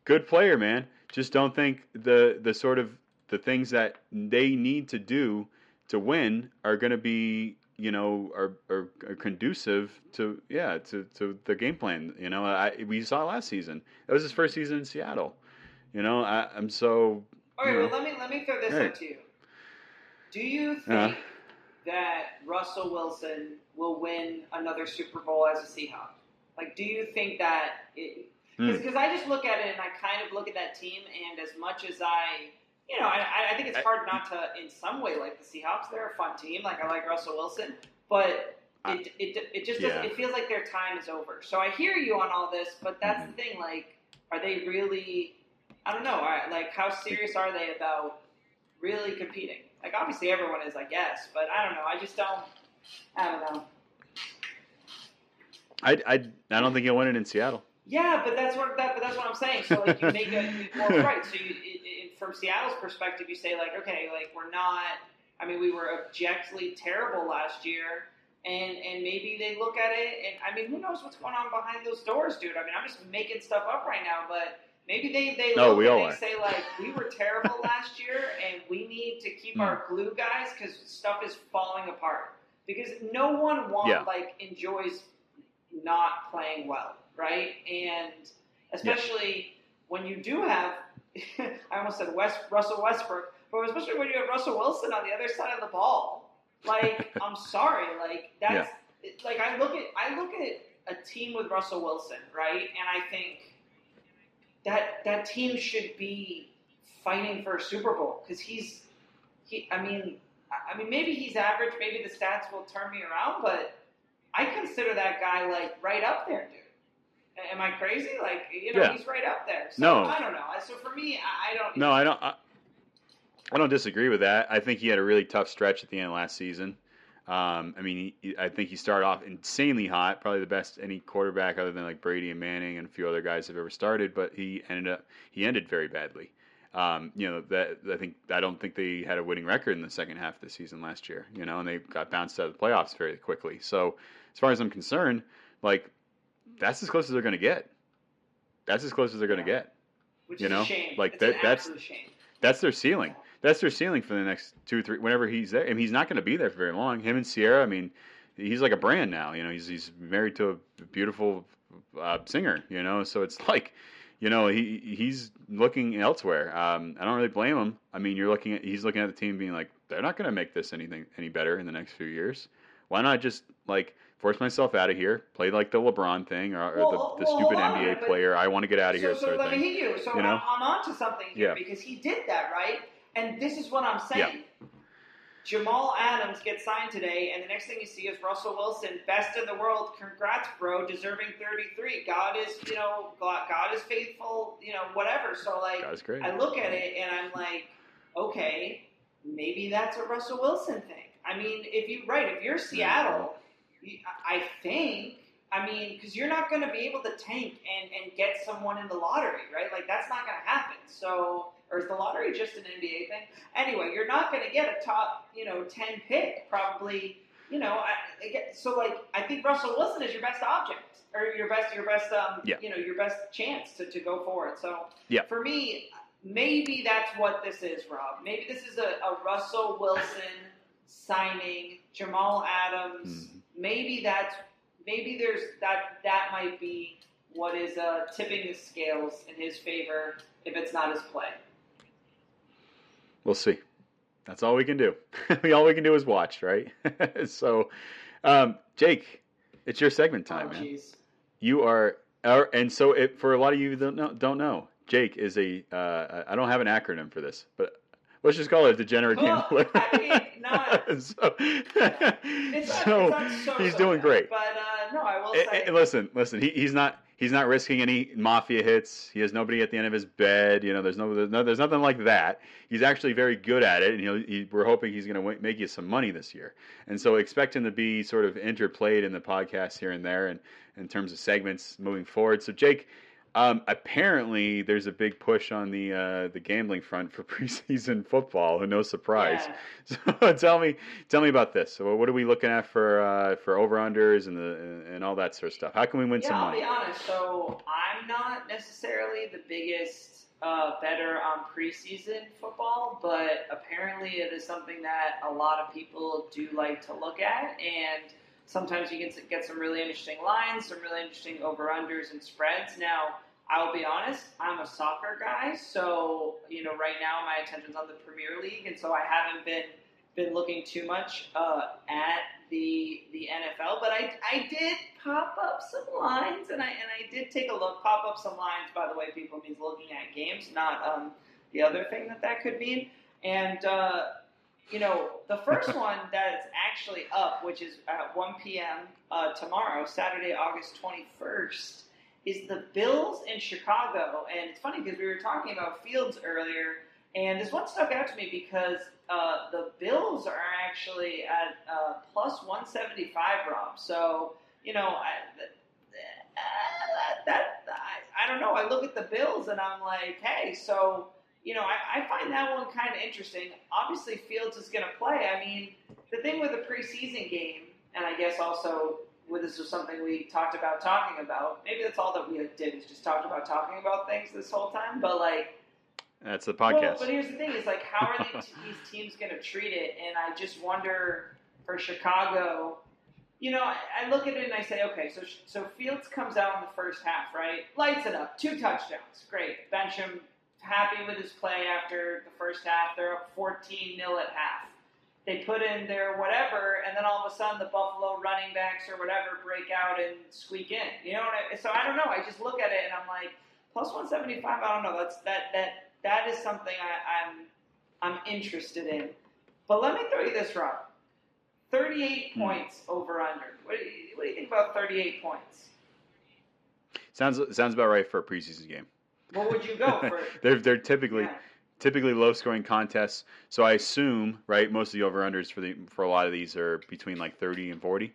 good player, man. Just don't think the the sort of the things that they need to do to win are going to be you know are, are, are conducive to yeah to, to the game plan. You know, I, we saw last season. That was his first season in Seattle. You know, I, I'm so All right, you well, let me let me throw this Hey. out to you. Do you think Yeah. that Russell Wilson will win another Super Bowl as a Seahawk? Like, do you think that? Hmm. Because I just look at it and I kind of look at that team, and as much as I, you know, I, I think it's I- hard not to, in some way, like the Seahawks. They're a fun team. Like I like Russell Wilson, but. I- It, it, it just Yeah. it feels like their time is over. So I hear you on all this, but that's Mm-hmm. the thing. Like, are they really? I don't know. I- Like, how serious are they about really competing? Like, obviously everyone is, I guess, but I don't know. I just don't. I don't know. I, I, I don't think he'll win it in Seattle. Yeah, but that's what that, but that's what I'm saying. So like you make a well, right. So you, it, it, from Seattle's perspective, you say like, okay, like we're not. I mean, we were objectively terrible last year, and and maybe they look at it, and I mean, who knows what's going on behind those doors, dude? I mean, I'm just making stuff up right now, but maybe they they No, look we all they say like, we were terrible last year, and we need to keep Hmm. our glue guys because stuff is falling apart. Because no one wants Yeah. like enjoys not playing well, right? And especially when you do have, I almost said West Russell Westbrook, but especially when you have Russell Wilson on the other side of the ball. Like, I'm sorry, like that's like I look at I look at a team with Russell Wilson, right? And I think that that team should be fighting for a Super Bowl because he's he. I mean, I mean, maybe he's average. Maybe the stats will turn me around, but I consider that guy like right up there, dude. Am I crazy? Like, you know, Yeah. he's right up there. So, No. I don't know. I- So for me, I, I don't. No, I don't. I, I don't disagree with that. I think he had a really tough stretch at the end of last season. Um, I mean, he, I think he started off insanely hot, probably the best any quarterback other than like Brady and Manning and a few other guys have ever started. But he ended up he ended very badly. Um, you know that I think I don't think they had a winning record in the second half of the season last year. You know, and they got bounced out of the playoffs very quickly. So as far as I'm concerned, like that's as close as they're going to get. That's as close as they're going to Yeah. get. which you is know, a shame. like It's that, that's. That's their ceiling. That's their ceiling for the next two, or three, whenever he's there. I mean, he's not going to be there for very long. Him and Ciara, I mean, he's like a brand now. You know, he's he's married to a beautiful uh, singer. You know, so it's like, you know, he he's looking elsewhere. Um, I don't really blame him. I mean, you're looking at he's looking at the team being like, they're not going to make this anything any better in the next few years. Why not just like force myself out of here, play like the LeBron thing or, or Well, the, the well, stupid on NBA player? I want to get out of here. So, so sort of let thing. me hit you. So You know? I'm, I'm on to something here Yeah. because he did that, right? And this is what I'm saying. Jamal Adams gets signed today, and the next thing you see is Russell Wilson, best in the world. Congrats, bro, deserving 33. God is, you know, God, God is faithful, you know, whatever. So, like. I look at it and I'm like, okay, maybe that's a Russell Wilson thing. I mean, if you right, if you're Seattle, I think. I mean, because you're not going to be able to tank and, and get someone in the lottery, right? Like that's not going to happen. So, or is the lottery just an NBA thing? Anyway, you're not going to get a top, you know, ten pick probably. You know, I, I get, so like I think Russell Wilson is your best object or your best, your best, um, Yeah. you know, your best chance to, to go forward. So, Yeah. for me, maybe that's what this is, Rob. Maybe this is a, a Russell Wilson signing, Jamal Adams. Mhm. Maybe that's maybe there's that that might be what is uh, tipping the scales in his favor if it's not his play. We'll see. That's all we can do. all we can do is watch, right? so, um, Jake, it's your segment time, oh, man. You are, are and so it, for a lot of you don't know, don't know, Jake is a. Uh, I don't have an acronym for this, but let's just call it a degenerate Well, gambler. I mean, not- so, It's not, so it's so he's doing bad, great. But uh, no, I will Eh, say. eh, listen, listen. He, he's not. He's not risking any mafia hits. He has nobody at the end of his bed. You know, there's no, there's, no, there's nothing like that. He's actually very good at it, and he'll, he, we're hoping he's going to make you some money this year. And so, expect him to be sort of interplayed in the podcast here and there, and in terms of segments moving forward. So, Jake, um, apparently there's a big push on the uh, the gambling front for preseason football. No surprise. Yeah. So tell me, tell me about this. So what are we looking at for uh, for over unders and the and all that sort of stuff? How can we win yeah, some I'll money? be honest. So I'm not necessarily the biggest uh, better on preseason football, but apparently it is something that a lot of people do like to look at, and sometimes you can get some really interesting lines, some really interesting over unders and spreads. Now. I'll be honest, I'm a soccer guy, so you know right now my attention's on the Premier League, and so I haven't been been looking too much uh, at the the NFL, but I, I did pop up some lines, and I and I did take a look. Pop up some lines, by the way, people means looking at games, not um, the other thing that that could mean. And uh, you know, the first one that is actually up, which is at 1 p.m. Uh, tomorrow, Saturday, August 21st, is the Bills in Chicago. And it's funny because we were talking about Fields earlier, and this one stuck out to me because uh, the Bills are actually at uh, plus 175, Rob. So, you know, I, I, I don't know. I look at the Bills and I'm like, hey, so you know, I, I find that one kind of interesting. Obviously, Fields is going to play. I mean, the thing with a preseason game, and I guess also with this was something we talked about talking about. Maybe that's all that we did is just talked about talking about things this whole time. But like, that's the podcast. Well, but here's the thing: is like, how are these, these teams going to treat it? And I just wonder for Chicago. You know, I, I look at it and I say, okay, so so Fields comes out in the first half, right? Lights it up, two touchdowns, great. Bench him, happy with his play after the first half. They're up 14 0 at half. They put in their whatever, and then all of a sudden the Buffalo running backs or whatever break out and squeak in. You know what I, so I don't know. I just look at it and I'm like, plus 175. I don't know. That's that that that is something I, I'm I'm interested in. But let me throw you this, Rob. 38 hmm. points over under. What do, you, what do you think about 38 points? Sounds sounds about right for a preseason game. What would you go for? they're they're typically yeah. typically low scoring contests. So I assume right most of the over unders for the for a lot of these are between like thirty and forty.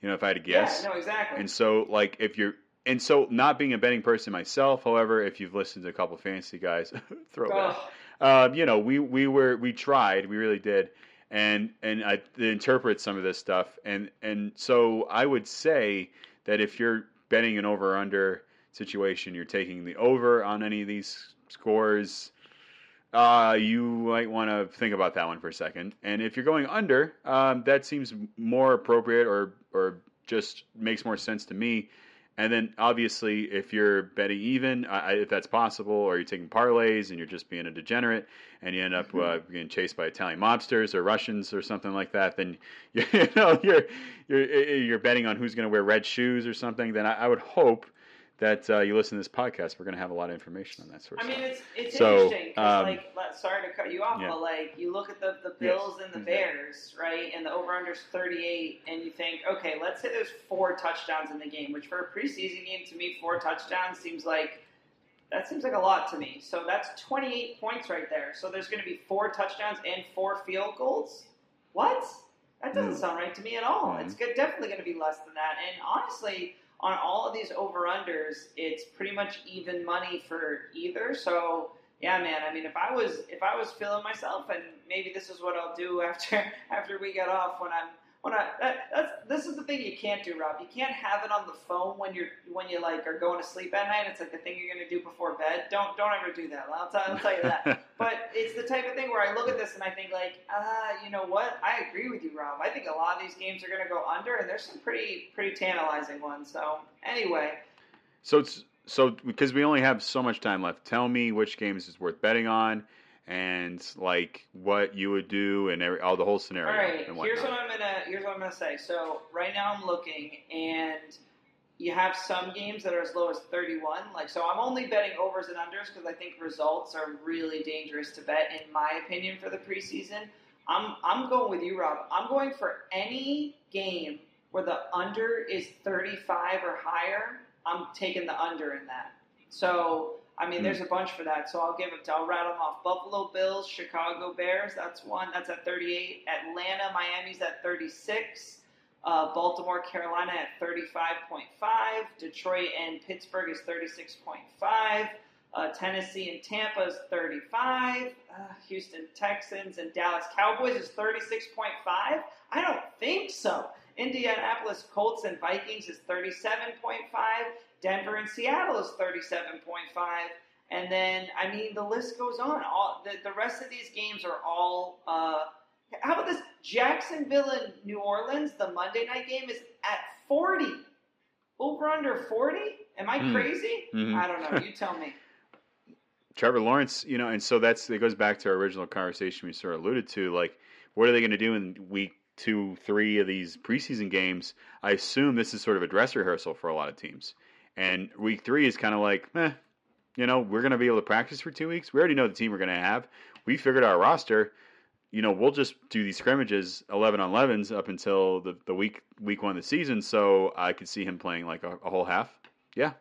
You know, if I had to guess. Yeah, no, exactly. And so like if you're and so not being a betting person myself, however, if you've listened to a couple fantasy guys, throw oh. Um, you know, we we were we tried, we really did, and and I interpret some of this stuff, and and so I would say that if you're betting an over under situation, you're taking the over on any of these scores, uh, you might want to think about that one for a second. And if you're going under, um, that seems more appropriate or or just makes more sense to me. And then obviously, if you're betting even, uh, if that's possible, or you're taking parlays and you're just being a degenerate and you end up uh, getting chased by Italian mobsters or Russians or something like that, then you, you know you're you're you're betting on who's going to wear red shoes or something. Then I, I would hope that uh, you listen to this podcast, we're going to have a lot of information on that sort of I stuff. I mean, it's it's so, interesting um, like, sorry to cut you off, yeah. but like, you look at the, the Bills yes, and the exactly. Bears, right, and the over unders 38, and you think, okay, let's say there's four touchdowns in the game, which for a preseason game, to me, four touchdowns seems like that seems like a lot to me. So that's 28 points right there. So there's going to be four touchdowns and four field goals. What? That doesn't mm. sound right to me at all. Mm. It's good, definitely going to be less than that. And honestly on all of these over unders, it's pretty much even money for either. So yeah, man. I mean, if I was if I was feeling myself, and maybe this is what I'll do after after we get off when I'm when I that, that's this is the thing you can't do, Rob. You can't have it on the phone when you're when you like are going to sleep at night. It's like the thing you're going to do before bed. Don't don't ever do that. I'll, t- I'll tell you that. but it's the type of thing where I look at this and I think like, ah, uh, you know what? I agree with you, Rob. I think a lot of these games are going to go under, and there's some pretty pretty tantalizing ones. So anyway. So it's so because we only have so much time left. Tell me which games is worth betting on and like what you would do and every, all the whole scenario. All right, here's what I'm gonna here's what I'm gonna say. So right now I'm looking, and you have some games that are as low as 31. Like so, I'm only betting overs and unders because I think results are really dangerous to bet, in my opinion, for the preseason. I'm I'm going with you, Rob. I'm going for any game where the under is 35 or higher. I'm taking the under in that. So I mean, mm. there's a bunch for that, so I'll give them. To, I'll rattle them off: Buffalo Bills, Chicago Bears. That's one. That's at 38. Atlanta, Miami's at 36. Uh, Baltimore, Carolina at 35.5. Detroit and Pittsburgh is 36.5. Uh, Tennessee and Tampa is 35. Uh, Houston Texans and Dallas Cowboys is 36.5. I don't think so. Indianapolis Colts and Vikings is 37.5. Denver and Seattle is 37.5. And then, I mean, the list goes on. All the, the rest of these games are all. Uh, how about this? Jacksonville and New Orleans, the Monday night game is at 40. Over under 40? Am I mm. crazy? Mm-hmm. I don't know. You tell me. Trevor Lawrence, you know, and so that's it goes back to our original conversation we sort of alluded to. Like, what are they going to do in week two, three of these preseason games? I assume this is sort of a dress rehearsal for a lot of teams. And week three is kind of like, eh, you know, we're going to be able to practice for two weeks. We already know the team we're going to have. We figured our roster. You know, we'll just do these scrimmages, eleven on elevens, up until the, the week week one of the season. So I could see him playing like a, a whole half. Yeah,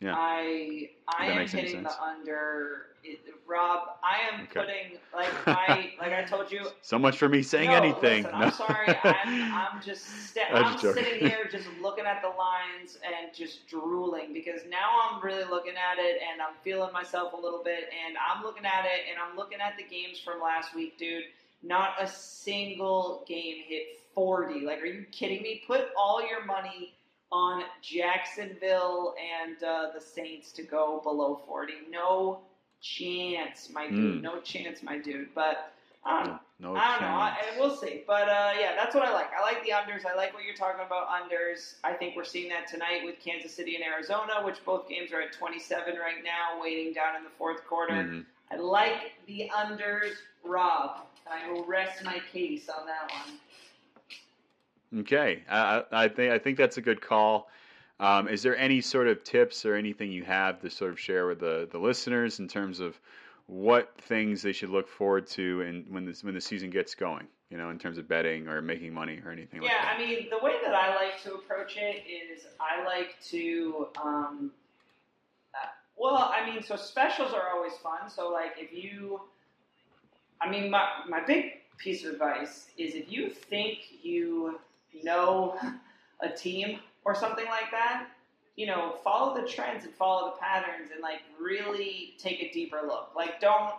Yeah. I I am hitting the under. It, Rob, I am Okay. putting like I like I told you. So much for me saying no, anything. Listen, No. I'm sorry. I'm, I'm just sta- I'm I'm just sitting here just looking at the lines and just drooling because now I'm really looking at it and I'm feeling myself a little bit and I'm looking at it and I'm looking at the games from last week, dude. Not a single game hit 40. Like, are you kidding me? Put all your money on Jacksonville and uh, the Saints to go below 40. No chance, my dude. Mm. No chance, my dude. But I don't know. no I don't know. I, we'll see. But uh, yeah, that's what I like. I like the unders. I like what you're talking about unders. I think we're seeing that tonight with Kansas City and Arizona, which both games are at 27 right now, waiting down in the fourth quarter. Mhm. I like the unders, Rob. I will rest my case on that one. Okay, I, I I think I think that's a good call. Um, is there any sort of tips or anything you have to sort of share with the, the listeners in terms of what things they should look forward to and when this when the season gets going? You know, in terms of betting or making money or anything like that. Yeah. I mean, the way that I like to approach it is I like to, um, uh, well, I mean, so specials are always fun. So, like, if you, I mean, my, my big piece of advice is if you think you know a team or something like that, you know, follow the trends and follow the patterns and like really take a deeper look. Like, don't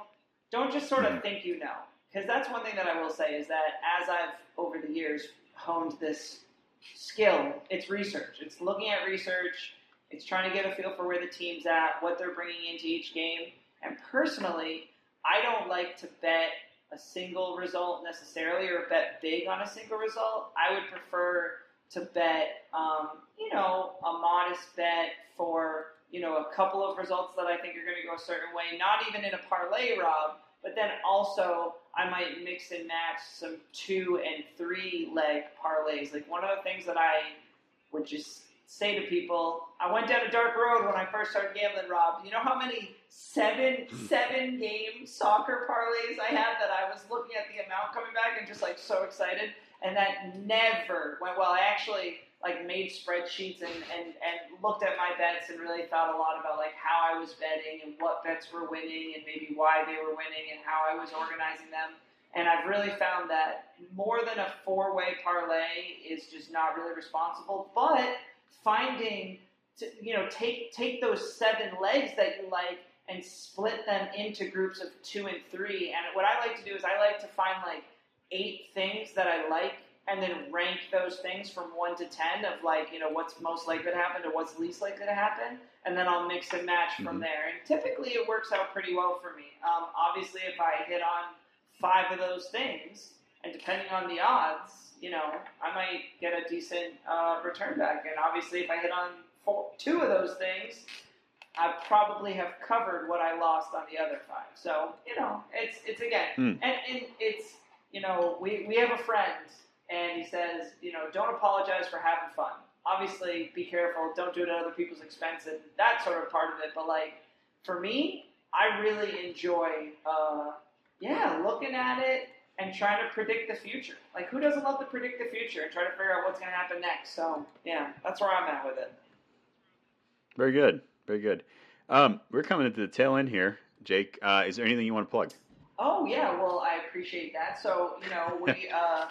don't just sort of Mhm. think you know, because that's one thing that I will say is that as I've over the years honed this skill, it's research. It's looking at research. It's trying to get a feel for where the team's at, what they're bringing into each game. And personally, I don't like to bet a single result necessarily or bet big on a single result. I would prefer to bet, um, you know, a modest bet for, you know, a couple of results that I think are going to go a certain way, not even in a parlay, Rob, but then also I might mix and match some two and three leg parlays. Like one of the things that I would just say to people, I went down a dark road when I first started gambling, Rob. You know how many seven hmm. seven game soccer parlays I had that I was looking at the amount coming back and just like so excited, and that never went well. I actually like made spreadsheets and, and, and looked at my bets and really thought a lot about like how I was betting and what bets were winning and maybe why they were winning and how I was organizing them. And I've really found that more than a four way parlay is just not really responsible, but finding to, you know take take those seven legs that you like and split them into groups of two and three. And what I like to do is I like to find like eight things that I like and then rank those things from one to ten of like you know what's most likely to happen to what's least likely to happen, and then I'll mix and match from Mhm. there. And typically it works out pretty well for me. Um, obviously, if I hit on five of those things, and depending on the odds, you know, I might get a decent uh, return back. And obviously, if I hit on four, two of those things, I probably have covered what I lost on the other five. So you know, it's it's again, Hmm. and, and it's you know, we we have a friend, and he says, you know, don't apologize for having fun. Obviously, be careful. Don't do it at other people's expense, and that sort of part of it. But like for me, I really enjoy, uh, yeah, looking at it and trying to predict the future. Like, who doesn't love to predict the future and try to figure out what's going to happen next? So, yeah, that's where I'm at with it. Very good, very good. Um, we're coming into the tail end here, Jake. Uh, is there anything you want to plug? Oh yeah, well I appreciate that. So you know we, uh,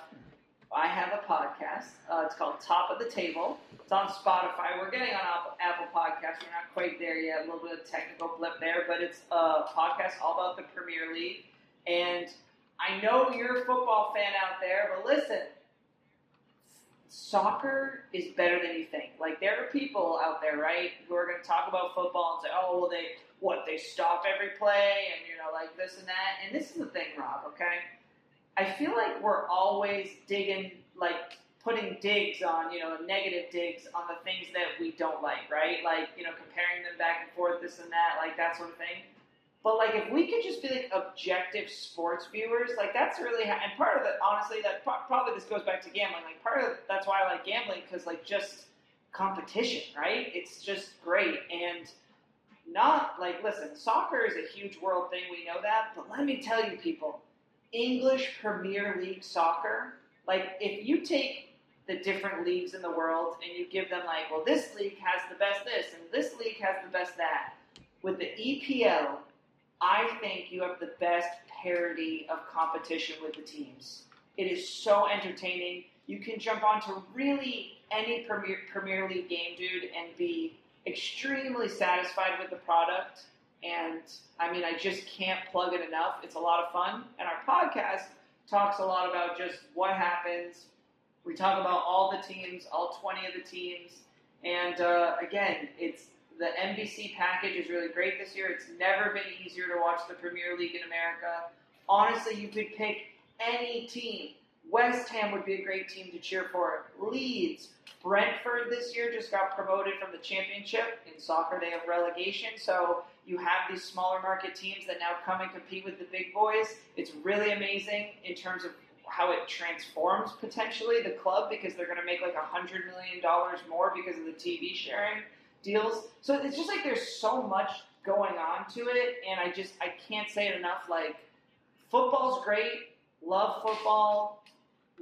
I have a podcast. Uh, it's called Top of the Table. It's on Spotify. We're getting on Apple, Apple Podcasts. We're not quite there yet. A little bit of technical blip there, but it's a podcast all about the Premier League. And I know you're a football fan out there, but listen, soccer is better than you think. Like there are people out there, right, who are going to talk about football and say, "Oh, well, they what they stop every play and you know like this and that." And this is the thing, Rob. Okay, I feel like we're always digging, like putting digs on, you know, negative digs on the things that we don't like, right? Like you know, comparing them back and forth, this and that, like that sort of thing. But like, if we could just be like objective sports viewers, like that's really ha- and part of it, honestly, that pro- probably this goes back to gambling. Like part of that's why I like gambling because like just competition, right? It's just great and not like listen, soccer is a huge world thing. We know that, but let me tell you, people, English Premier League soccer. Like if you take the different leagues in the world and you give them like, well, this league has the best this and this league has the best that. With the EPL, I think you have the best parity of competition with the teams. It is so entertaining. You can jump onto really any Premier, Premier League game, dude, and be extremely satisfied with the product. And I mean, I just can't plug it enough. It's a lot of fun. And our podcast talks a lot about just what happens. We talk about all the teams, all 20 of the teams. And uh, again, it's the NBC package is really great this year. It's never been easier to watch the Premier League in America. Honestly, you could pick any team. West Ham would be a great team to cheer for. Leeds, Brentford this year just got promoted from the championship. In soccer, they have relegation. So you have these smaller market teams that now come and compete with the big boys. It's really amazing in terms of how it transforms potentially the club because they're going to make like a hundred million dollars more because of the TV sharing deals. So it's just like there's so much going on to it, and I just I can't say it enough. Like football's great, love football,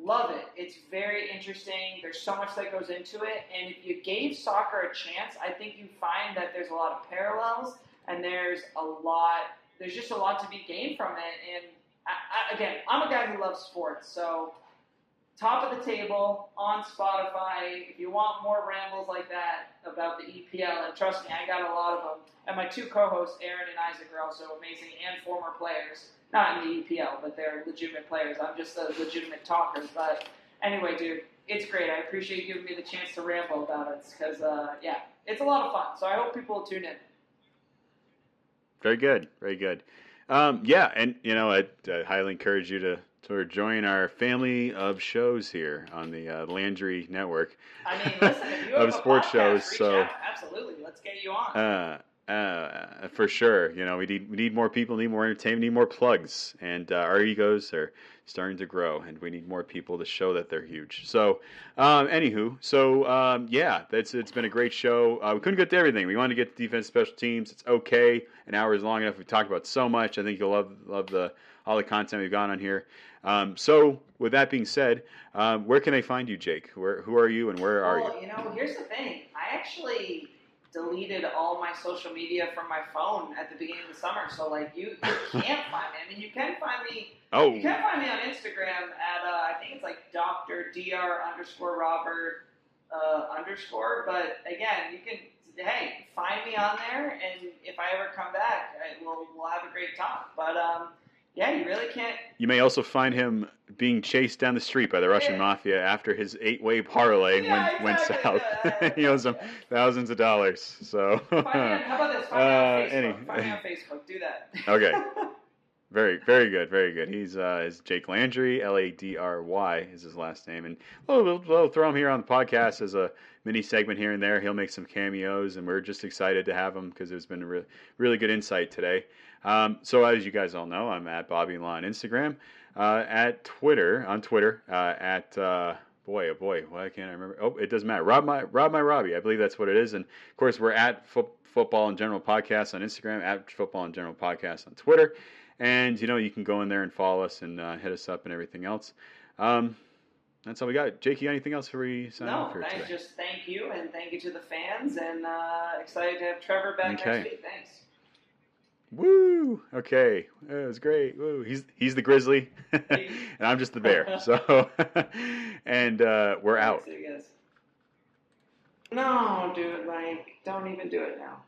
love it. It's very interesting. There's so much that goes into it, and if you gave soccer a chance, I think you find that there's a lot of parallels, and there's a lot. There's just a lot to be gained from it, and I, I, again, I'm a guy who loves sports, so top of the table on Spotify. If you want more rambles like that about the EPL, and trust me, I got a lot of them. And my two co-hosts, Aaron and Isaac, are also amazing and former players. Not in the EPL, but they're legitimate players. I'm just a legitimate talker. But anyway, dude, it's great. I appreciate you giving me the chance to ramble about it because, uh, yeah, it's a lot of fun. So I hope people will tune in. Very good. Very good. Um, yeah, and you know, I, I highly encourage you to to join our family of shows here on the uh, Landry Network. I mean, listen, if you have of sports podcast, shows. So out. absolutely, let's get you on. Uh, uh, for sure, you know we need we need more people, need more entertainment, need more plugs, and uh, our egos are starting to grow, and we need more people to show that they're huge. So, um, anywho, so um, yeah, that's it's been a great show. Uh, we couldn't get to everything. We wanted to get to defense, special teams. It's okay. An hour is long enough. We talked about so much. I think you'll love love the all the content we've got on here. Um, so, with that being said, um, where can I find you, Jake? Where who are you, and where are well, you? you know, here's the thing. I actually deleted all my social media from my phone at the beginning of the summer. So like you, you can't find me. I mean, you can find me. Oh, You can find me on Instagram at uh, I think it's like Doctor Dr underscore Robert uh, underscore. But again, you can hey find me on there, and if I ever come back, I, we'll we'll have a great talk. But um, yeah, you really can't. You may also find him being chased down the street by the Russian Yeah. mafia after his eight-way parlay Yeah, went, went south. Yeah, he owes him yeah. thausands of dollars. So, Find me on, how about this? Find me Uh, on Facebook. any- Find me on Facebook. Do that. Okay. very, very good, very good. He's uh, is Jake Landry, L A D R Y is his last name, and we'll, we'll, we'll throw him here on the podcast as a mini segment here and there. He'll make some cameos, and we're just excited to have him because it's been a re- really good insight today. Um, so as you guys all know, I'm at Bobby Law on Instagram, uh, at Twitter on Twitter uh, at. Uh, Boy, oh boy, why can't I remember? Oh, it doesn't matter. Rob my Rob my Robbie, I believe that's what it is. And of course, we're at Fo- Football and General Podcast on Instagram, at Football and General Podcast on Twitter, and you know you can go in there and follow us and uh, hit us up and everything else. Um, that's all we got. Jake, you got anything else before we sign No, off here thanks. today? Just thank you, and thank you to the fans, and uh, excited to have Trevor back Okay. next week. Thanks. Woo! Okay, it was great. Woo! He's he's the grizzly, and I'm just the bear. So, and uh, we're out. See you guys. No, dude, like, don't even do it now.